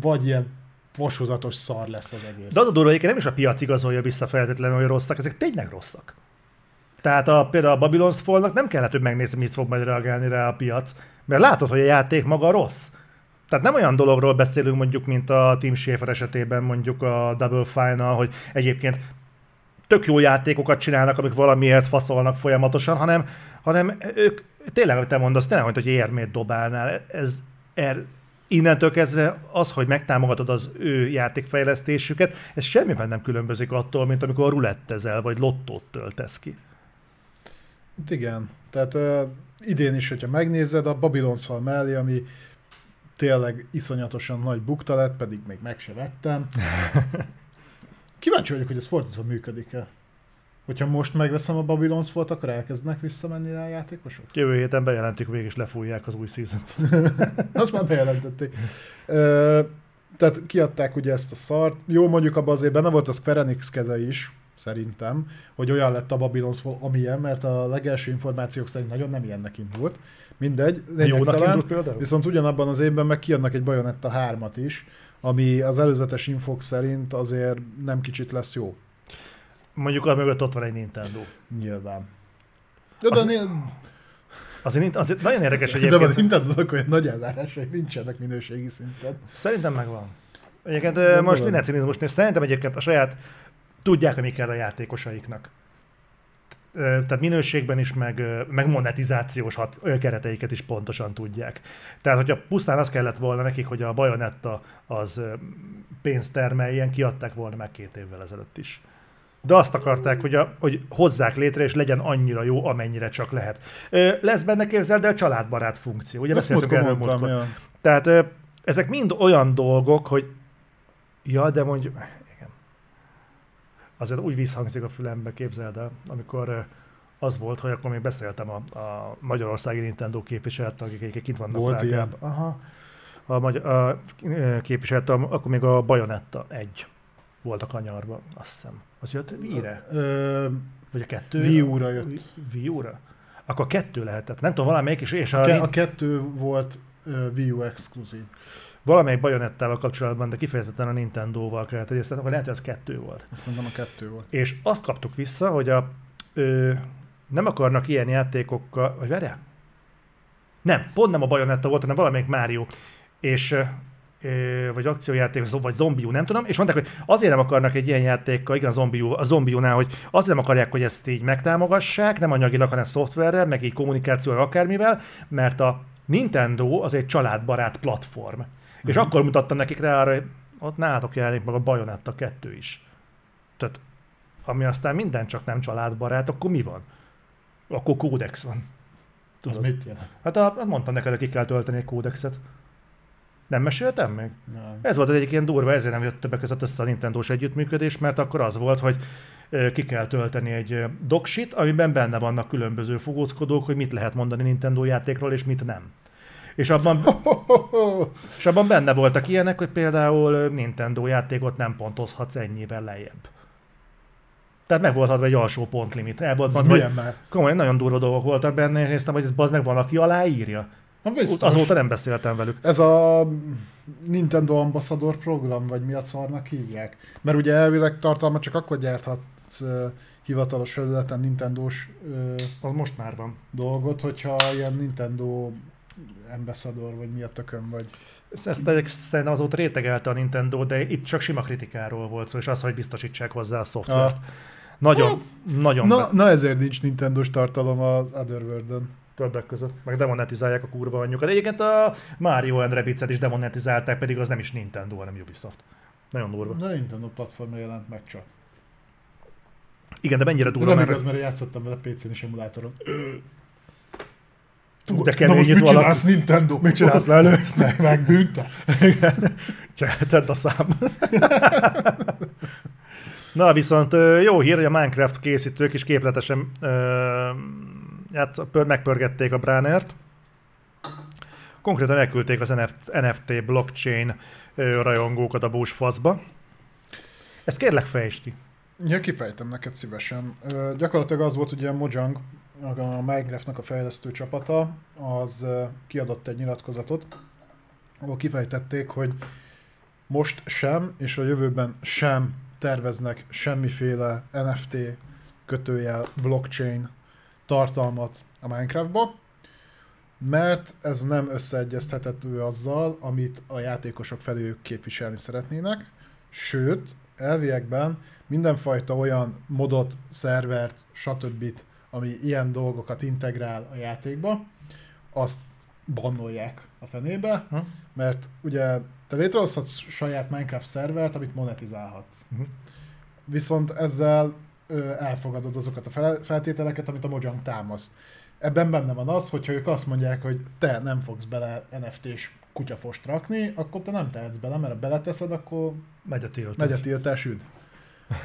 vagy ilyen fosozatos szar lesz az egész. De az a durva, nem is a piac igazolja vissza feltétlenül, hogy rosszak, ezek tényleg rosszak. Tehát a, például a Babylon's Fall-nak nem kellett, hogy megnézni, mit fog majd reagálni rá a piac, mert látod, hogy a játék maga rossz. Tehát nem olyan dologról beszélünk mondjuk, mint a Team Schafer esetében mondjuk a Double Final, hogy egyébként tök jó játékokat csinálnak, amik valamiért faszolnak folyamatosan, hanem, hanem ők tényleg, amit te mondasz, tényleg, mint hogy érmét dobálnál. Ez, er, innentől kezdve az, hogy megtámogatod az ő játékfejlesztésüket, ez semmiben nem különbözik attól, mint amikor rulettezel, vagy lottót töltesz ki. Hát igen, tehát uh, idén is, hogyha megnézed, a Babylon's Fall mellé, ami tényleg iszonyatosan nagy bukta lett, pedig még meg se vettem. (laughs) Kíváncsi vagyok, hogy ez fordítva működik-e. Hogyha most megveszem a Babylon's Fall-t, akkor elkezdenek visszamenni rá a játékosok? Jövő héten bejelentik, mégis lefújják az új season (laughs) Azt már bejelentették. Ö, tehát kiadták ugye ezt a szart. Jó, mondjuk abban azért benne volt a Square Enix keze is, szerintem, hogy olyan lett a Babylon's Fall, amilyen, mert a legelső információk szerint nagyon nem ilyennek indult. Mindegy, lényegtelen. Viszont ugyanabban az évben meg kiadnak egy Bayonetta 3-at is, ami az előzetes infok szerint azért nem kicsit lesz jó. Mondjuk a mögött ott van egy Nintendo. Nyilván. Ja, de, Az- az... Azért, azért nagyon érdekes de a egyébként. Nintendo-nak olyan nagy elvárásai nincsenek minőségi szinten. Szerintem megvan. Egyébként Nem most minden cinizmus szerintem egyébként a saját tudják, hogy mi kell a játékosaiknak. Tehát minőségben is, meg, meg monetizációs hat, kereteiket is pontosan tudják. Tehát, hogyha pusztán az kellett volna nekik, hogy a Bayonetta az pénzt termeljen, kiadták volna meg két évvel ezelőtt is. De azt akarták, hogy, a, hogy hozzák létre, és legyen annyira jó, amennyire csak lehet. Ö, lesz benne képzeld el családbarát funkció. Ugye Azt beszéltük múltkor erről mondtam, ja. Tehát ö, ezek mind olyan dolgok, hogy ja, de mondjuk. Azért úgy visszhangzik a fülembe, képzeld el, amikor ö, az volt, hogy akkor még beszéltem a, a magyarországi Nintendo képviselőt, akik egyébként kint vannak Volt Prágában. Aha. A, magyar, a képviselőt, akkor még a Bajonetta egy volt a kanyarban, azt hiszem. Az jött Wii-re? Ö, Vagy a kettő? Wii U-ra jött. Wii U-ra? Akkor a kettő lehetett. Nem tudom, valamelyik is, és a, Ke- a kettő volt uh, Wii U exkluzív. Valamelyik bajonettával kapcsolatban, de kifejezetten a Nintendo-val kellett egyeztetni, akkor lehet, hogy ez kettő volt. Azt mondom, a kettő volt. És azt kaptuk vissza, hogy a, ö, nem akarnak ilyen játékokkal, vagy várjál? Nem, pont nem a bajonetta volt, hanem valamelyik Mario. És ö, vagy akciójáték, vagy zombiú, nem tudom, és mondták, hogy azért nem akarnak egy ilyen játékkal, igen, a zombiú, a zombiúnál, hogy azért nem akarják, hogy ezt így megtámogassák, nem anyagilag, hanem szoftverrel, meg így kommunikációval, akármivel, mert a Nintendo az egy családbarát platform. És akkor mutattam nekik rá arra, hogy ott nálatok jelenik meg a Bayonetta 2 is. Tehát ami aztán minden csak nem családbarát, akkor mi van? Akkor kódex van. Az Tudod? mit jelent? Hát a, mondtam neked, hogy ki kell tölteni egy kódexet. Nem meséltem még? Nem. Ez volt egyik ilyen durva, ezért nem jött többek között össze a Nintendo-s együttműködés, mert akkor az volt, hogy ki kell tölteni egy doksit, amiben benne vannak különböző fogóckodók, hogy mit lehet mondani Nintendo játékról, és mit nem. És abban, és abban benne voltak ilyenek, hogy például Nintendo játékot nem pontozhatsz ennyivel lejjebb. Tehát meg volt adva egy alsó pontlimit. El volt milyen már? komolyan nagyon durva dolgok voltak benne, és néztem, hogy ez bazd meg van, aki aláírja. Na biztos. Azóta nem beszéltem velük. Ez a Nintendo Ambassador program, vagy mi a szarnak hívják? Mert ugye elvileg tartalmat csak akkor gyárthatsz ö, hivatalos felületen Nintendo-s ö, Az most már van. dolgot, hogyha ilyen Nintendo Ambassador, vagy mi a tökön vagy. Ezt, szerintem azóta rétegelte a Nintendo, de itt csak sima kritikáról volt szó, és az, hogy biztosítsák hozzá a szoftvert. Ah. Nagyon, Hát, nagyon Na, be, na ezért nincs Nintendo-s tartalom az Otherworld-ön. többek között. Meg demonetizálják a kurva anyjukat. Egyébként a Mario and Rabbids-et is demonetizálták, pedig az nem is Nintendo, hanem Ubisoft. Nagyon durva. Na Nintendo platformra jelent meg csak. Igen, de mennyire De durva, nem mert igaz, mert játszottam vele PC-n és emulátoron. Fú, de Na kemény most itt mit valaki. csinálsz Nintendo? Mit csinálsz lelősz? (laughs) Meg, megbüntet. Tedd a szám. Na viszont jó hír, hogy a Minecraft készítők is képletesen pör, megpörgették a Bránert. Konkrétan elküldték az NFT, blockchain rajongókat a bús faszba. Ezt kérlek fejtsd ki. Ja, kifejtem neked szívesen. Ö, gyakorlatilag az volt, ugye Mojang, a Minecraftnak a fejlesztő csapata, az kiadott egy nyilatkozatot, ahol kifejtették, hogy most sem, és a jövőben sem terveznek semmiféle NFT kötőjel blockchain tartalmat a Minecraftba, mert ez nem összeegyeztethető azzal, amit a játékosok felé képviselni szeretnének, sőt, elviekben mindenfajta olyan modot, szervert, stb., ami ilyen dolgokat integrál a játékba, azt bannolják a fenébe, Hm? mert ugye te létrehozhatsz saját Minecraft szervert, amit monetizálhatsz. Mhm. Viszont ezzel ö, elfogadod azokat a fel- feltételeket, amit a Mojang támaszt. Ebben benne van az, hogyha ők azt mondják, hogy te nem fogsz bele NFT-s kutyafost rakni, akkor te nem tehetsz bele, mert ha beleteszed, akkor Megy a tiltás. megy a tiltás üd.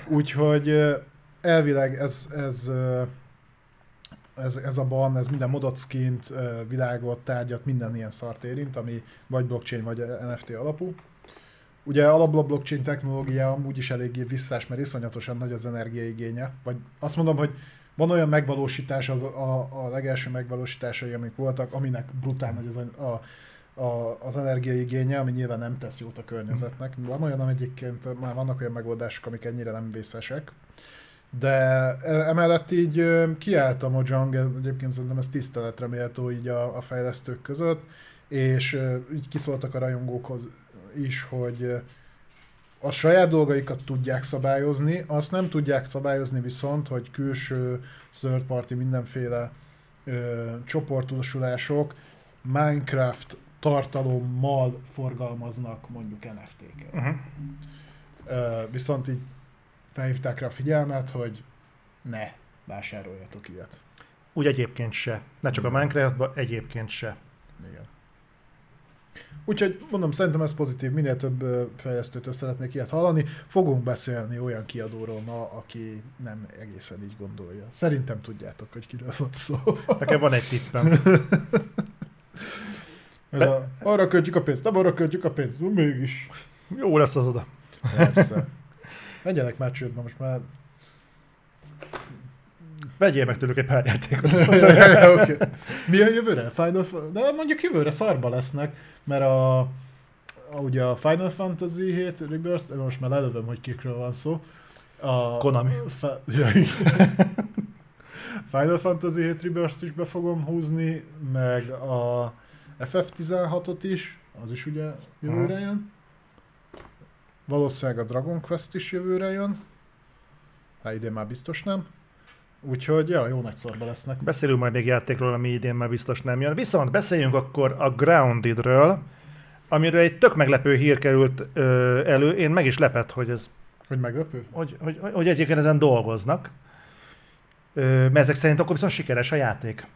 Úgyhogy elvileg ez, ez, ez, ez a ban, ez minden ö, világot, tárgyat, minden ilyen szart érint, ami vagy blockchain, vagy NFT alapú. Ugye alapból a blockchain technológia amúgy is eléggé visszás, mert iszonyatosan nagy az energiaigénye. Vagy azt mondom, hogy van olyan megvalósítás, az a, a legelső megvalósításai, amik voltak, aminek brutál nagy az, a, a, az energiaigénye, ami nyilván nem tesz jót a környezetnek. Van olyan, egyébként már vannak olyan megoldások, amik ennyire nem vészesek. De e- emellett így ö, kiállt a Mojang, ez- egyébként szerintem ez tiszteletre méltó így a, a fejlesztők között, és így kiszóltak a rajongókhoz is, hogy a saját dolgaikat tudják szabályozni, azt nem tudják szabályozni viszont, hogy külső third party mindenféle ö, csoportosulások Minecraft tartalommal forgalmaznak mondjuk NFT-ket. Uh-huh. Ö, viszont így felhívták rá a figyelmet, hogy ne vásároljatok ilyet. Úgy egyébként se. Ne csak a Minecraftban, egyébként se. Igen. Úgyhogy mondom, szerintem ez pozitív, minél több fejlesztőtől szeretnék ilyet hallani. Fogunk beszélni olyan kiadóról ma, aki nem egészen így gondolja. Szerintem tudjátok, hogy kiről van szó. Nekem van egy tippem. Ez a, arra költjük a pénzt, nem arra költjük a pénzt, mégis. Jó lesz az oda. Persze. Menjenek már csődbe, most már Vegyél meg tőlük egy pár játékot. Azt (laughs) okay. Mi a jövőre? Final, de mondjuk jövőre szarba lesznek, mert a, a ugye a Final Fantasy 7 Rebirth, most már lelövöm, hogy kikről van szó. A, Konami. Fe, (laughs) ja. Final Fantasy 7 Rebirth is be fogom húzni, meg a FF16-ot is, az is ugye jövőre jön. Valószínűleg a Dragon Quest is jövőre jön. Hát idén már biztos nem. Úgyhogy, ja, jó nagy szorba lesznek. Beszélünk majd még játékról, ami idén már biztos nem jön. Viszont beszéljünk akkor a Groundedről, amiről egy tök meglepő hír került ö, elő. Én meg is lepett, hogy ez, Hogy meglepő? Hogy, hogy, hogy egyébként ezen dolgoznak. Ö, mert ezek szerint akkor viszont sikeres a játék.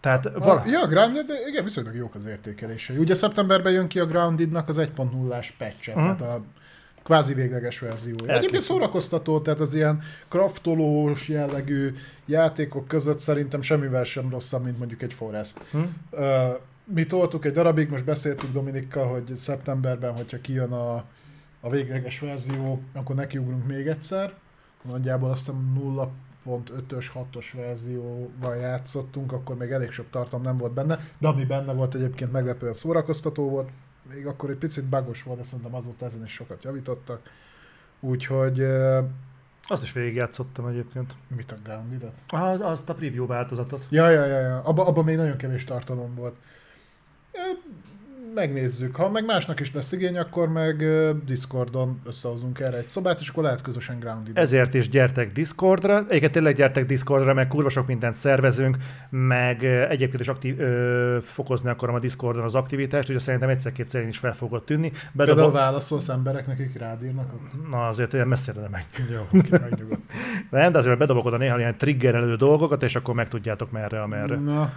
Tehát A, vala... ja, a Grounded, igen, viszonylag jók az értékelései. Ugye szeptemberben jön ki a Groundednak az 1.0-ás patch Mhm. tehát a kvázi végleges verziója. Egyébként szórakoztató, tehát az ilyen kraftolós jellegű játékok között szerintem semmivel sem rosszabb, mint mondjuk egy Forest. Hm? Ö, mi toltuk egy darabig, most beszéltük Dominikkal, hogy szeptemberben, hogyha kijön a, a végleges verzió, akkor nekiugrunk még egyszer. Nagyjából azt hiszem 0.5-ös, 6-os verzióval játszottunk, akkor még elég sok tartalom nem volt benne, de ami benne volt egyébként meglepően szórakoztató volt, még akkor egy picit bugos volt, de szerintem azóta ezen is sokat javítottak. Úgyhogy Azt is végigjátszottam egyébként. mit a Grounded-et? Az, azt a preview változatot. Ja, ja, ja, ja. Abba, abba még nagyon kevés tartalom volt. Megnézzük. Ha meg másnak is lesz igény, akkor meg Discordon összehozunk erre egy szobát, és akkor lehet közösen grounded. Ezért is gyertek Discordra, egyébként tényleg gyertek Discordra, meg kurva sok mindent szervezünk, meg egyébként is aktív, ö, fokozni akarom a Discordon az aktivitást, ugye szerintem egyszer-kétszer én is fel fogod tűnni. Például Bedobom, válaszolsz embereknek, akik rád írnak, na azért olyan messzire nem megy. jó, megnyugodt. (laughs) Nem, de azért bedobok oda néha ilyen triggerelő dolgokat, és akkor megtudjátok merre, amerre. Na,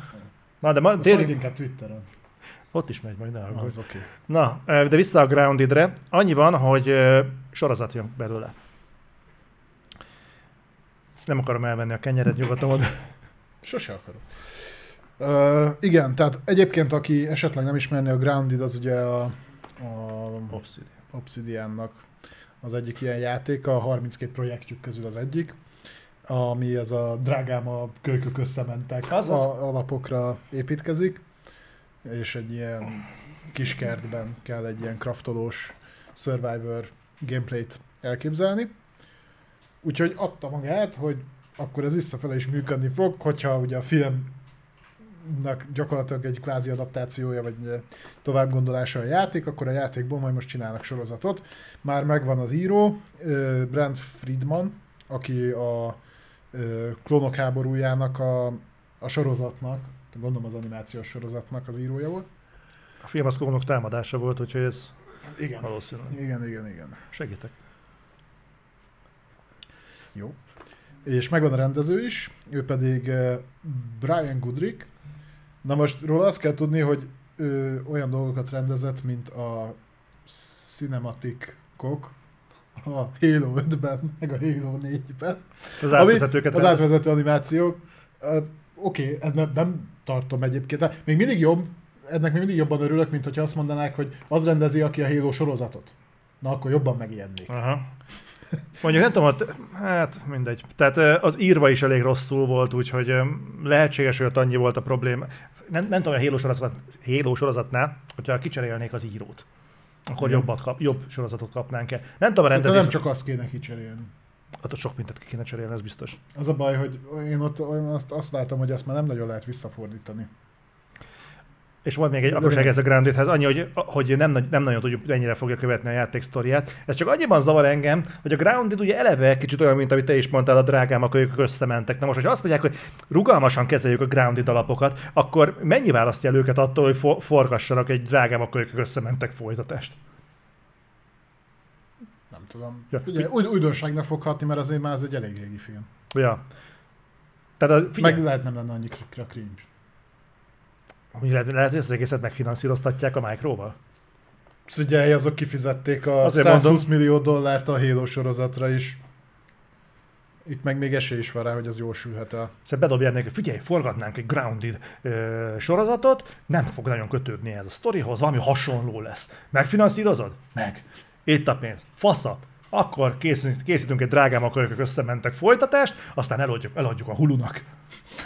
Na, de ma, azt majd inkább Twitteren. Ott is megy majd, ne aggódj. Az oké. Na, de vissza a Groundedre. Annyi van, hogy sorozat jön belőle. Nem akarom elvenni a kenyered nyugatomod. (laughs) Sose akarok. Uh, igen, tehát egyébként, aki esetleg nem ismerné a Grounded, az ugye a, a Obsidian. Obsidiannak az egyik ilyen játéka, a 32 projektjük közül az egyik, ami ez a drágám a kölykök összementek Azaz. a alapokra építkezik, és egy ilyen kis kertben kell egy ilyen kraftolós Survivor gameplayt elképzelni. Úgyhogy adta magát, hogy akkor ez visszafele is működni fog, hogyha ugye a filmnek gyakorlatilag egy kvázi adaptációja, vagy eh, továbbgondolása a játék, akkor a játékból majd most csinálnak sorozatot. Már megvan az író, Brent Friedman, aki a klónok háborújának a, a sorozatnak, gondolom az animációs sorozatnak az írója volt. A film az klónok támadása volt, úgyhogy ez Igen. valószínű. Igen, igen, igen. Segítek. Jó. És megvan a rendező is, ő pedig eh, Brian Goodrick. Na most róla azt kell tudni, hogy ő olyan dolgokat rendezett, mint a cinematikok, a Halo 5-ben, meg a Halo 4-ben. Az átvezetőket Az átvezető animációk. Uh, Oké, okay, ez nem, nem tartom egyébként. De Még mindig jobb, ennek még mindig jobban örülök, mint hogyha azt mondanák, hogy az rendezi, aki a Halo sorozatot. Na akkor jobban megijednék. Aha. Mondjuk nem tudom, hogy- hát mindegy. Tehát az írva is elég rosszul volt, úgyhogy lehetséges, hogy ott annyi volt a probléma. Nem, nem tudom, a Halo, sorozat, Halo sorozatnál, hogyha kicserélnék az írót, akkor Igen. jobbat kap, jobb sorozatot kapnánk-e. Nem tudom a rendezés, nem csak azt kéne kicserélni. Ott sok mindent ki kéne cserélni, ez biztos. Az a baj, hogy én ott én azt, azt látom, hogy azt már nem nagyon lehet visszafordítani. És volt még egy apróság ez a Groundedhez, annyi, hogy, hogy nem, nem nagyon tudjuk, mennyire fogja követni a játék sztoriát. Ez csak annyiban zavar engem, hogy a Grounded ugye eleve kicsit olyan, mint amit te is mondtál, a drágám, akkor ők összementek. Na most, hogyha azt mondják, hogy rugalmasan kezeljük a Grounded alapokat, akkor mennyi választja el őket attól, hogy for- forgassanak egy drágám, akkor ők összementek folytatást? Tudom. Ja. Ugye, új, újdonságnak fog hatni, mert azért már ez egy elég régi film. Ja. Tehát a, figyelj, Meg lehet nem lenne annyira cringe. Meg... lehet, lehet, hogy ezt az egészet megfinanszíroztatják a Microval? Ugye azok kifizették a Azért 120 millió dollárt a Halo sorozatra is. Itt meg még esély is van rá, hogy az jól sülhet el. Szóval bedobják neki, figyelj, forgatnánk egy Grounded ö, sorozatot, nem fog nagyon kötődni ez a sztorihoz, valami hasonló lesz. Megfinanszírozod? Meg. Itt a pénz. Faszat. Akkor készítünk, készítünk egy drágám, akkor ők összementek folytatást, aztán eladjuk, eladjuk a hulunak.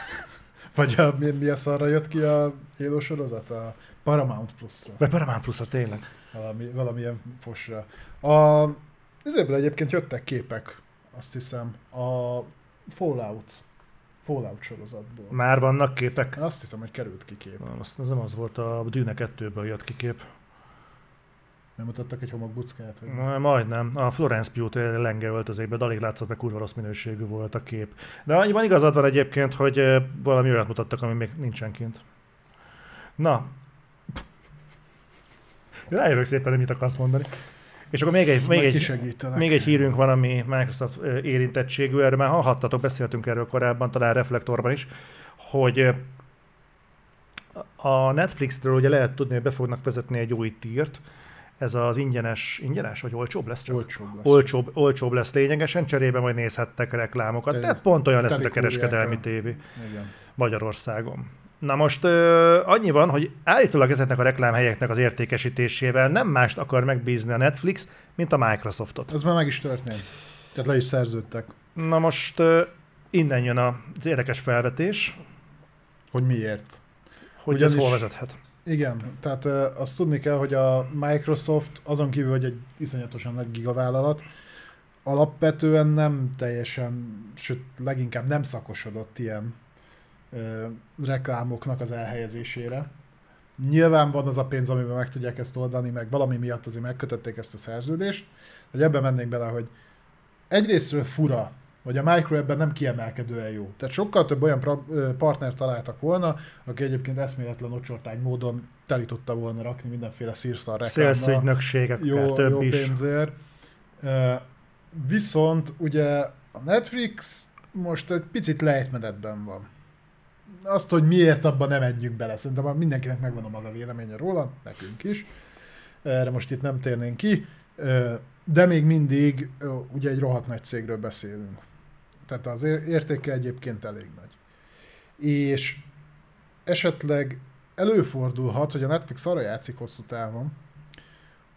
(laughs) Vagy a, mi, mi a szarra jött ki a Halo sorozat? A Paramount Plus-ra. Vagy Paramount plus tényleg. Valami, valamilyen fosra. A, ezéből egyébként jöttek képek, azt hiszem, a Fallout. Fallout sorozatból. Már vannak képek? Azt hiszem, hogy került ki kép. Nem, az, az nem az volt, a Dűne 2-ből jött ki kép. Nem mutattak egy homokbuckát? Vagy... Na, Majdnem. A Florence Pugh lenge öltözékben, de alig látszott, mert kurva rossz minőségű volt a kép. De annyiban igazad van egyébként, hogy valami olyat mutattak, ami még nincsen kint. Na. Rájövök szépen, hogy mit akarsz mondani. És akkor még egy, még egy, még egy hírünk van, ami Microsoft érintettségű, erről már hallhattatok, beszéltünk erről korábban, talán Reflektorban is, hogy a Netflix-től ugye lehet tudni, hogy be fognak vezetni egy új tírt, ez az ingyenes, ingyenes vagy olcsóbb lesz csak? Olcsóbb lesz. Olcsóbb, olcsóbb lesz lényegesen, cserébe majd nézhettek reklámokat. Teli- Tehát pont olyan lesz, mint a kereskedelmi tévé Igen. Magyarországon. Na most ö, annyi van, hogy állítólag ezeknek a reklámhelyeknek az értékesítésével nem mást akar megbízni a Netflix, mint a Microsoftot. Ez már meg is történt. Tehát le is szerződtek. Na most ö, innen jön az érdekes felvetés, Hogy miért? hogy Ugyanis- ez hol vezethet. Igen, tehát azt tudni kell, hogy a Microsoft azon kívül, hogy egy iszonyatosan nagy gigavállalat, alapvetően nem teljesen, sőt leginkább nem szakosodott ilyen ö, reklámoknak az elhelyezésére. Nyilván van az a pénz, amiben meg tudják ezt oldani, meg valami miatt azért megkötötték ezt a szerződést, hogy ebben mennénk bele, hogy egyrésztről fura, hogy a Micro ebben nem kiemelkedően jó. Tehát sokkal több olyan pra- partner találtak volna, aki egyébként eszméletlen ocsortány módon teli tudta volna rakni mindenféle szírszar reklámmal jó, több jó is. pénzért. Viszont ugye a Netflix most egy picit lejtmenetben van. Azt, hogy miért abban nem menjünk bele, szerintem mindenkinek megvan a maga véleménye róla, nekünk is. Erre most itt nem térnénk ki, de még mindig ugye egy rohadt nagy cégről beszélünk. Tehát az ér- értéke egyébként elég nagy. És esetleg előfordulhat, hogy a Netflix arra játszik hosszú távon,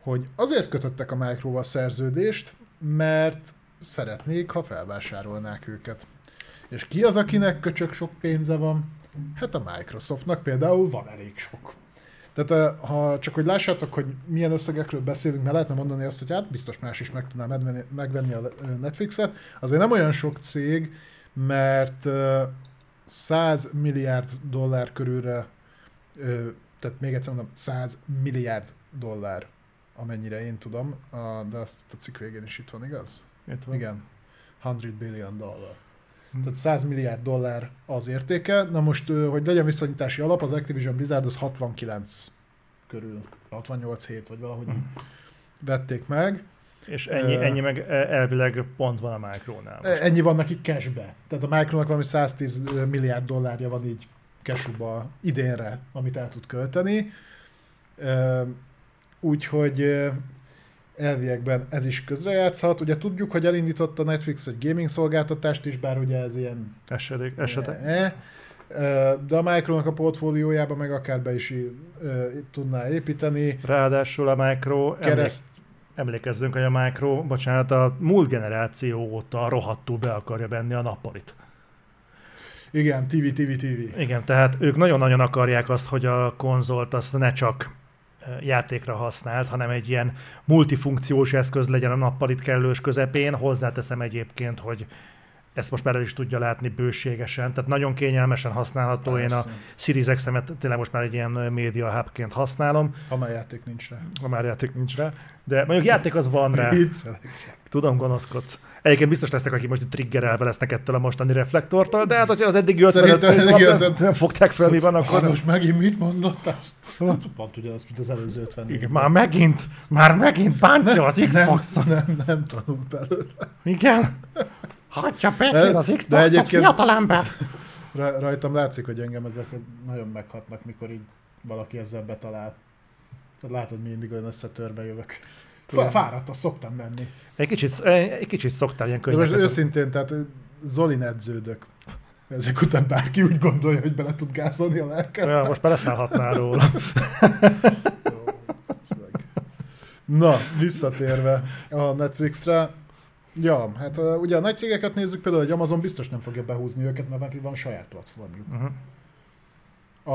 hogy azért kötöttek a Microval szerződést, mert szeretnék, ha felvásárolnák őket. És ki az, akinek köcsök sok pénze van? Hát a Microsoftnak például van elég sok. Tehát eh, ha csak hogy lássátok, hogy milyen összegekről beszélünk, mert lehetne mondani azt, hogy hát biztos más is meg tudná megvenni, megvenni a Netflixet, azért nem olyan sok cég, mert eh, 100 milliárd dollár körülre, eh, tehát még egyszer mondom, 100 milliárd dollár, amennyire én tudom, de azt a cikk végén is itt van, igaz? Itt van. Igen. 100 billion dollar. Tehát 100 milliárd dollár az értéke. Na most, hogy legyen viszonyítási alap, az Activision Blizzard az 69 körül, 68 hét, vagy valahogy vették meg. És ennyi, Ö, ennyi meg e, elvileg pont van a Micronál. most. Ennyi van neki cashbe. Tehát a Micronak valami 110 milliárd dollárja van így cashba idénre, amit el tud költeni. Ö, Úgyhogy elviekben ez is közrejátszhat. Ugye tudjuk, hogy elindított a Netflix egy gaming szolgáltatást is, bár ugye ez ilyen Esedék, esetek. E, de a Micronak a portfóliójába meg akár be is e, tudná építeni. Ráadásul a Micro, Kereszt, emlékezzünk, hogy a Micro, bocsánat, a múlt generáció óta rohadtul be akarja venni a nappalit. igen, TV, TV, TV. Igen, tehát ők nagyon-nagyon akarják azt, hogy a konzolt azt ne csak játékra használt, hanem egy ilyen multifunkciós eszköz legyen a nappalit kellős közepén. Hozzáteszem egyébként, hogy ezt most már el is tudja látni bőségesen, tehát nagyon kényelmesen használható. Én a Persze. Series X-emet tényleg most már egy ilyen média hubként használom, Ha már játék nincs rá. ha már játék nincs rá. De mondjuk játék az van rá. Tudom, gonoszkodsz. Egyébként biztos lesznek, akik most triggerelve lesznek ettől a mostani reflektortól, de hát, hogyha az eddigi 55 Szerintem perc nem, nem fogták fel, mi van, akkor... most megint mit mondott az? Pont ugyanaz, mint az előző 50 Igen, már megint, már megint bántja az xbox nem, nem, nem tanult belőle. Igen. Hagyja békén az Xbox-ot, egyébként- fiatalember. Ra- Rajtam látszik, hogy engem ezek nagyon meghatnak, mikor így valaki ezzel betalál. Látod, mindig olyan összetörve jövök. Fá- Fáradt, azt szoktam menni. Egy kicsit, egy kicsit szoktál ilyen De most őszintén, tehát Zolin edződök. Ezek után bárki úgy gondolja, hogy bele tud gázolni a lelket. Ja, most beleszállhatnál róla. Jó. Na, visszatérve a Netflixre. Ja, hát ugye a nagy cégeket nézzük, például egy Amazon biztos nem fogja behúzni őket, mert neki van saját platformjuk. Uh-huh.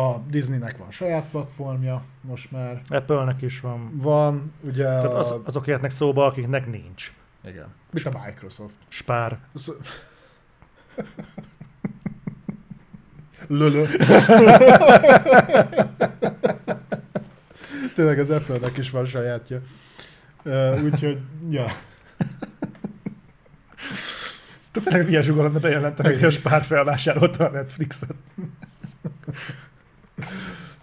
A Disneynek van saját platformja, most már Apple-nek is van. van, ugye Tehát az, azok jöhetnek szóba, akiknek nincs. Igen. Mit a Microsoft? Spár. Lölö. Tényleg az Apple-nek is van sajátja. Úgyhogy, ja. Tehát tényleg milyen zsugar lenne bejelenteni, hogy a Spár felvásárolta a Netflixet.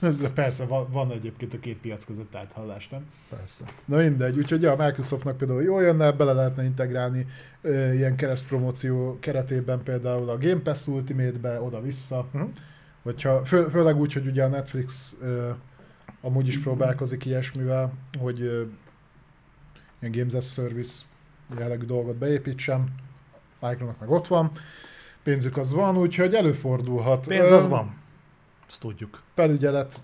De persze, van, van egyébként a két piac között áthallás, nem? Persze. Na mindegy, úgyhogy ja, a Microsoftnak például jól jönne, bele lehetne integrálni ö, ilyen keresztpromóció keretében például a Game Pass Ultimate-be oda-vissza, Mhm. hogyha, fő, főleg úgy, hogy ugye a Netflix ö, amúgy is próbálkozik ilyesmivel, hogy ö, ilyen Games as Service jellegű dolgot beépítsem, Micronak meg ott van, pénzük az van, úgyhogy előfordulhat. Pénz Ö, az van. Ezt tudjuk. felügyelet,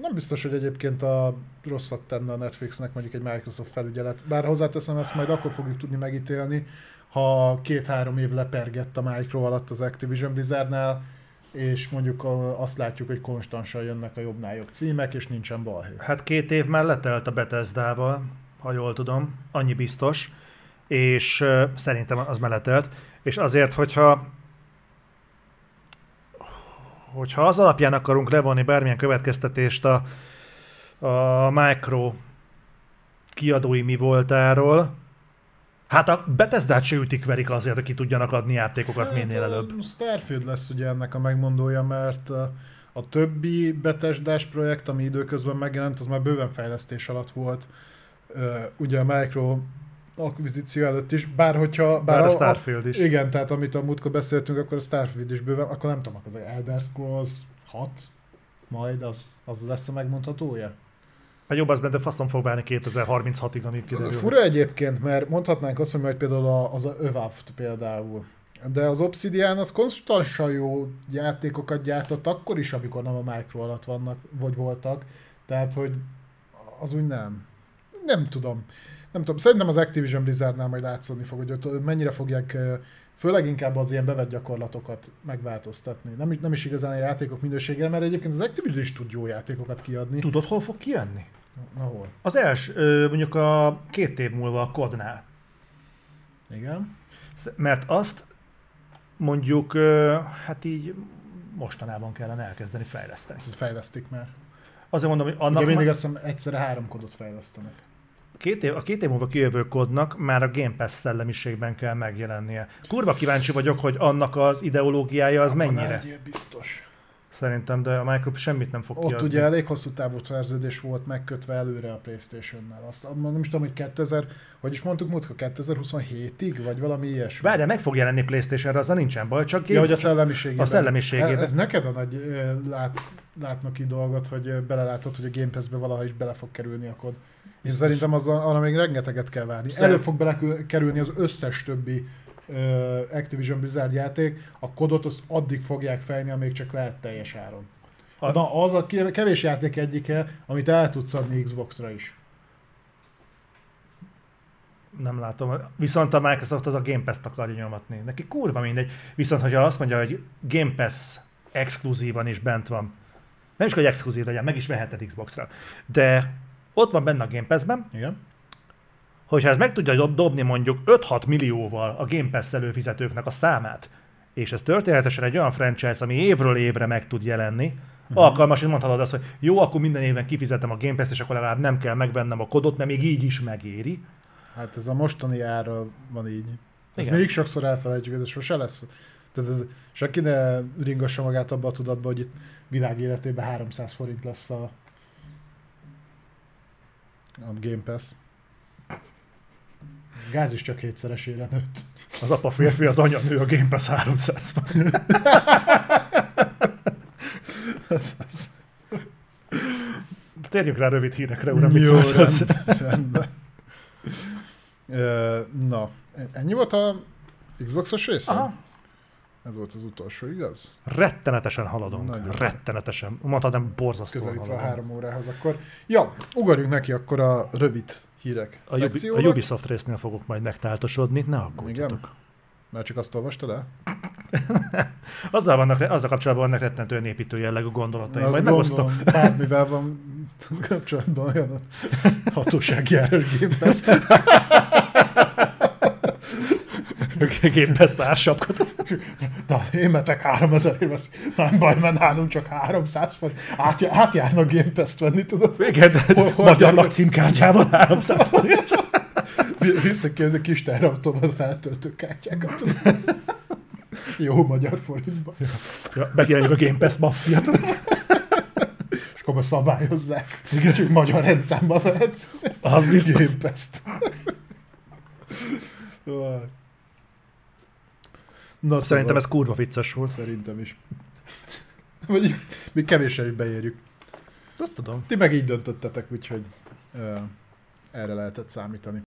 nem biztos, hogy egyébként a rosszat tenne a Netflixnek mondjuk egy Microsoft felügyelet. Bár hozzáteszem, ezt majd akkor fogjuk tudni megítélni, ha két-három év lepergett a Micro alatt az Activision Blizzardnál, és mondjuk azt látjuk, hogy konstansan jönnek a jobbnál jobb címek, és nincsen balhé. Hát két év már letelt a Bethesda-val, ha jól tudom, annyi biztos, és uh, szerintem az már letelt, és azért, hogyha hogyha az alapján akarunk levonni bármilyen következtetést a, a Micro kiadói mi voltáról, hát a Bethesda-t se ütik verik azért, hogy ki tudjanak adni játékokat minél Hát, előbb. a Starfield lesz ugye ennek a megmondója, mert a, többi Bethesda projekt, ami időközben megjelent, az már bőven fejlesztés alatt volt. Ugye a Micro akvizíció előtt is, bár hogyha... Bár a a- Starfield is. Igen, tehát amit a múltkor beszéltünk, akkor a Starfield is bőven, akkor nem tudom, az Elder Scrolls 6, majd az, az lesz a megmondhatója? Hát jobb az benne faszom fog válni 2036-ig, amíg kiderül. Fura egyébként, mert mondhatnánk azt, hogy majd például a- az a Övaft például. De az Obsidian az konstansan jó játékokat gyártott akkor is, amikor nem a Micro alatt vannak, vagy voltak. Tehát, hogy az úgy nem. Nem tudom. Nem tudom. Szerintem az Activision Blizzardnál majd látszani fog, hogy ott mennyire fogják főleg inkább az ilyen bevett gyakorlatokat megváltoztatni. Nem, is- nem is igazán a játékok minőségére, mert egyébként az Activision is tud jó játékokat kiadni. Tudod, hol fog kijönni? Ahol? Az első, mondjuk a két év múlva a kodnál. Igen. Mert azt mondjuk, hát így mostanában kellene elkezdeni fejleszteni. Ezt fejlesztik már. Azért mondom, hogy Annak Ugye mindig azt hiszem egyszerre három kodot fejlesztenek. Két év, a két év múlva kijövő kodnak már a Game Pass szellemiségben kell megjelennie. Kurva kíváncsi vagyok, hogy annak az ideológiája az mennyire. Legyél biztos. Szerintem, de a Microsoft semmit nem fog Ott kiadni. ugye elég hosszú távú szerződés volt megkötve előre a Playstation-nel. Azt nem is tudom, hogy 2000, hogy is mondtuk múltkor, 2027-ig, vagy valami ilyesmi. Várjál, meg fog jelenni Playstation-re, azzal nincsen baj, csak Ja, hogy a szellemiségében. A szellemiségében. Ez, ez neked a nagy lát, látnak ki dolgot, hogy belelátod, hogy a Game Pass-be valaha is bele fog kerülni a kod. És szerintem az, arra még rengeteget kell várni. Szerint- Elő fog belekerülni az összes többi ö, Activision Blizzard játék, a kodot azt addig fogják fejni, amíg csak lehet teljes áron. A- Na, az a kevés játék egyike, amit el tudsz adni Xbox-ra is. Nem látom. Viszont a Microsoft az a Game Pass-t akarja nyomatni. Neki kurva mindegy. Viszont, hogyha azt mondja, hogy Game Pass exkluzívan is bent van, nem is, hogy exkluzív legyen, meg is veheted Xbox-ra, de ott van benne a Game Pass-ben, Igen? hogyha ez meg tudja dob- dobni mondjuk 5-6 millióval a Game Pass előfizetőknek a számát, és ez történetesen egy olyan franchise, ami évről évre meg tud jelenni, uh-huh. alkalmas, hogy mondhatod azt, hogy jó, akkor minden évben kifizetem a Game Pass-t, és akkor legalább nem kell megvennem a kodot, mert még így is megéri. Hát ez a mostani ára van így. Ez Igen. még sokszor elfelejtjük, ez sose lesz. Tehát ez, senki ne ringassa magát abba a tudatba, hogy itt világ életében 300 forint lesz a, a Game Pass. A gáz is csak hétszeresére nőtt. Az apa férfi, az anya nő, a Game Pass 300 Ez, ez. Térjünk rá rövid hírekre, uram, mit Jó, szólsz hozzá? rend, rendben. Ö, Na, ennyi volt a Xbox-os része? Aha. Ez volt az utolsó, igaz? Rettenetesen haladunk. Nagyon. Rettenetesen. Mondhatnám, borzasztóan közelítve a haladunk. három órához, akkor... Ja, ugorjunk neki akkor a rövid hírek A, Ubi, a. Ubisoft résznél fogok majd megtáltosodni, ne aggódjatok. Mert csak azt olvastad el? (laughs) Azzal, vannak, azzal kapcsolatban vannak rettentően építő jellegű gondolataim. Azt Majd megosztom. Bármivel van kapcsolatban olyan (laughs) a hatóságjárás (laughs) (laughs) Pass. Game Pass ársapkot. De a németek 3000 ér vesz. Nem baj, mert nálunk csak 300 forint. Át, átjárnak Game Pass-t venni, tudod? Igen, Hol- hol magyar gyárnak? lakcímkártyával 300 forint. Vi- Viszek ki ezek kis terautóban feltöltő kártyákat. Jó magyar forintban. Ja, megjelenik a Game Pass maffia. És akkor szabályozzák. Igen. Csak magyar rendszámba vehetsz. Az biztos. Game Pass-t. Na, Szerintem szóval, ez kurva vicces volt. Szerintem is. Vagy mi kevéssel is beérjük. Azt tudom. Ti meg így döntöttetek, úgyhogy uh, erre lehetett számítani.